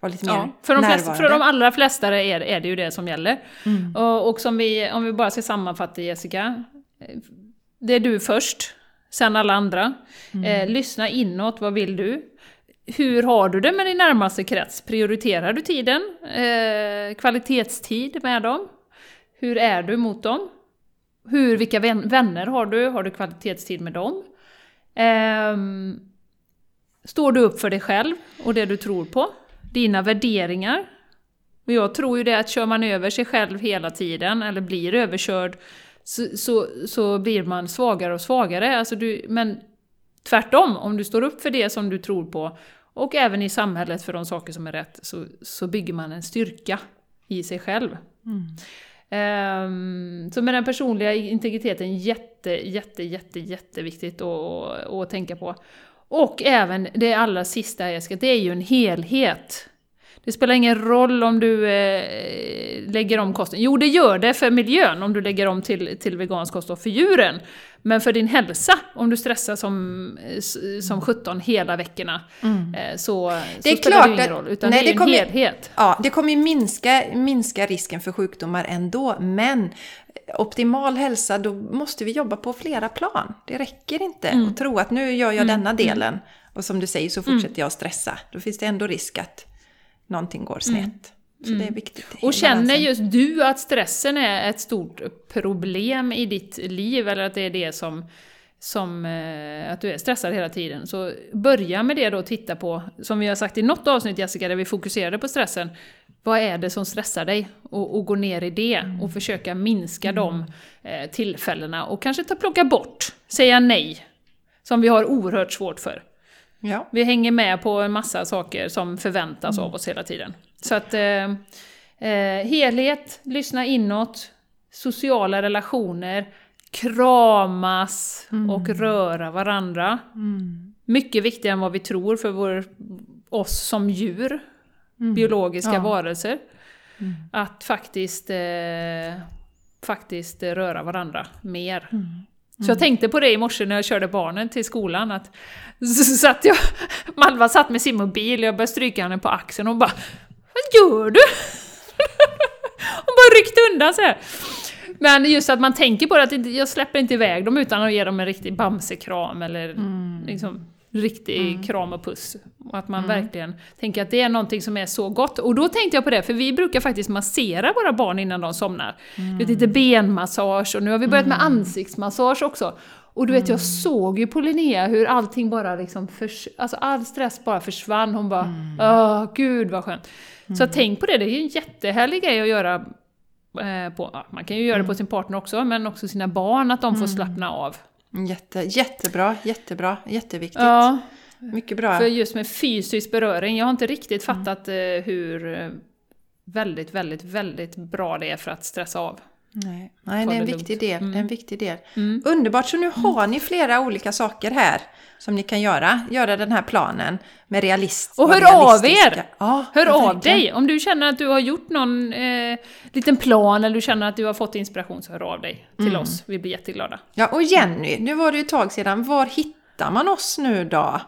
Speaker 2: Vara lite mer ja,
Speaker 1: för, de flesta, för de allra flesta är, är det ju det som gäller. Mm. Och, och som vi, om vi bara ska sammanfatta Jessica. Det är du först, sen alla andra. Mm. Eh, lyssna inåt, vad vill du? Hur har du det med din närmaste krets? Prioriterar du tiden? Eh, kvalitetstid med dem? Hur är du mot dem? Hur, vilka vänner har du? Har du kvalitetstid med dem? Eh, står du upp för dig själv och det du tror på? Dina värderingar? Och jag tror ju det att kör man över sig själv hela tiden, eller blir överkörd, så, så, så blir man svagare och svagare. Alltså du, men tvärtom, om du står upp för det som du tror på och även i samhället för de saker som är rätt så, så bygger man en styrka i sig själv. Mm. Um, så med den personliga integriteten jätte, jätte, jätte, jätteviktigt att, att tänka på. Och även det allra sista Jessica, det är ju en helhet. Det spelar ingen roll om du eh, lägger om kosten. Jo, det gör det för miljön om du lägger om till, till vegansk kost och för djuren. Men för din hälsa, om du stressar som, som 17 hela veckorna, mm. Eh, så, det så spelar det ingen roll. Utan nej, det är en helhet.
Speaker 2: Ja, det kommer minska, minska risken för sjukdomar ändå. Men optimal hälsa, då måste vi jobba på flera plan. Det räcker inte mm. att tro att nu gör jag mm. denna mm. delen. Och som du säger så fortsätter mm. jag att stressa. Då finns det ändå risk att någonting går snett. Så det är mm. viktigt.
Speaker 1: Och känner just du att stressen är ett stort problem i ditt liv, eller att det är det som, som eh, att du är stressad hela tiden, så börja med det då och titta på, som vi har sagt i något avsnitt Jessica, där vi fokuserade på stressen, vad är det som stressar dig? Och, och gå ner i det mm. och försöka minska mm. de eh, tillfällena och kanske ta plocka bort, säga nej, som vi har oerhört svårt för.
Speaker 2: Ja.
Speaker 1: Vi hänger med på en massa saker som förväntas mm. av oss hela tiden. Så att eh, eh, helhet, lyssna inåt, sociala relationer, kramas mm. och röra varandra. Mm. Mycket viktigare än vad vi tror för vår, oss som djur, mm. biologiska ja. varelser. Mm. Att faktiskt, eh, faktiskt röra varandra mer. Mm. Så jag tänkte på det i morse när jag körde barnen till skolan, att så satt jag, Malva satt med sin mobil, jag började stryka henne på axeln och bara Vad gör du? Hon bara ryckte undan så här. Men just att man tänker på det, att jag släpper inte iväg dem utan att ge dem en riktig bamsekram eller mm. liksom, riktig mm. kram och puss. Och att man mm. verkligen tänker att det är någonting som är så gott. Och då tänkte jag på det, för vi brukar faktiskt massera våra barn innan de somnar. Mm. lite benmassage och nu har vi börjat med mm. ansiktsmassage också. Och du vet, jag mm. såg ju på Linnea hur allting bara liksom, förs alltså all stress bara försvann. Hon bara, mm. åh gud vad skönt. Så tänk på det, det är ju en jättehärlig grej att göra eh, på, ja, man kan ju göra det på sin partner också, men också sina barn, att de får slappna av.
Speaker 2: Jätte, jättebra, jättebra, jätteviktigt. Ja. mycket bra.
Speaker 1: För just med fysisk beröring, jag har inte riktigt fattat mm. hur eh, väldigt, väldigt, väldigt bra det är för att stressa av.
Speaker 2: Nej, Nej det, är en viktig del. Mm. en viktig del. Mm. Underbart, så nu har ni flera olika saker här som ni kan göra. Göra den här planen med realist.
Speaker 1: Och hör av er! Ja, hör av dig! Om du känner att du har gjort någon eh, liten plan eller du känner att du har fått inspiration så hör av dig till mm. oss. Vi blir jätteglada.
Speaker 2: Ja, och Jenny, nu var det ju ett tag sedan. Var hittar man oss nu då?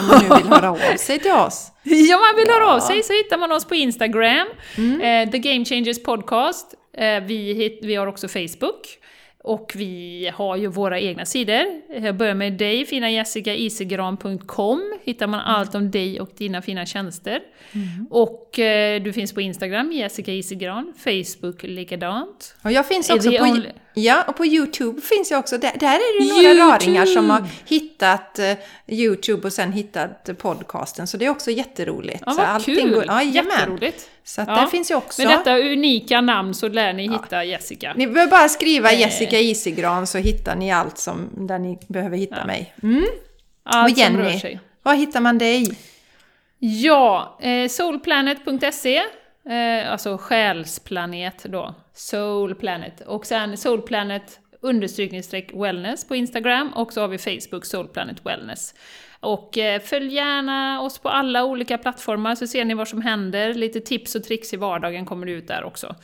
Speaker 2: Om man nu vill höra av sig till oss.
Speaker 1: Ja, man vill ja. höra av sig så hittar man oss på Instagram, mm. eh, The Game Changers Podcast. Eh, vi, vi har också Facebook. Och vi har ju våra egna sidor. Jag börjar med dig, fina Jessica, isegran.com. hittar man allt om dig och dina fina tjänster. Mm. Och eh, du finns på Instagram, Jessica Isegran, Facebook likadant.
Speaker 2: Och jag finns också på, ja, och på Youtube finns jag också. Där, där är det några YouTube. raringar som har hittat eh, Youtube och sen hittat podcasten, så det är också jätteroligt.
Speaker 1: Ja, vad
Speaker 2: allting
Speaker 1: kul!
Speaker 2: Går, ja,
Speaker 1: Jätteroligt!
Speaker 2: Så att ja. där finns ju också...
Speaker 1: Med detta unika namn så lär ni hitta ja. Jessica.
Speaker 2: Ni behöver bara skriva eh. Jessica Isegran så hittar ni allt som, där ni behöver hitta ja. mig. Mm.
Speaker 1: Allt och Jenny, som rör sig.
Speaker 2: var hittar man dig?
Speaker 1: Ja, eh, soulplanet.se, eh, alltså själsplanet då, soulplanet. Och sen soulplanet understrykningsstreck wellness på Instagram och så har vi Facebook soulplanet wellness. Och eh, följ gärna oss på alla olika plattformar så ser ni vad som händer. Lite tips och tricks i vardagen kommer ut där också.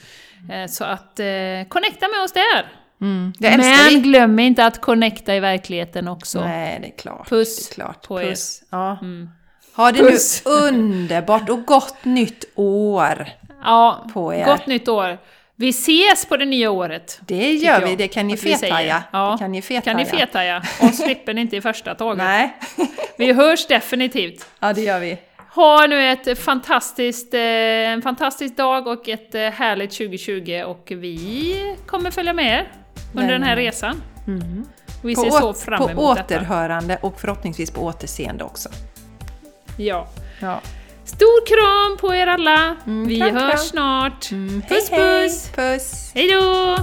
Speaker 1: Eh, så att eh, connecta med oss där! Mm, Men vi. glöm inte att connecta i verkligheten också.
Speaker 2: Nej, det är klart.
Speaker 1: Puss
Speaker 2: det är klart.
Speaker 1: på
Speaker 2: Puss. er. Ja. Mm. Ha det Puss. nu underbart och gott nytt år
Speaker 1: ja, på er. Gott nytt år! Vi ses på det nya året!
Speaker 2: Det gör vi, det kan ni fethaja.
Speaker 1: Ja, kan ni fethaja. Kan ni fethaja. Och slipper ni inte i första taget. Nej. vi hörs definitivt!
Speaker 2: Ja, det gör vi.
Speaker 1: Ha nu ett fantastiskt, eh, en fantastisk dag och ett eh, härligt 2020 och vi kommer följa med er under den här resan. Mm. Vi ser så fram emot
Speaker 2: På återhörande detta. och förhoppningsvis på återseende också.
Speaker 1: Ja. ja. Stor kram på er alla! Mm, Vi kram, hörs kram. snart!
Speaker 2: Mm, puss hej, puss!
Speaker 1: Puss! Hejdå!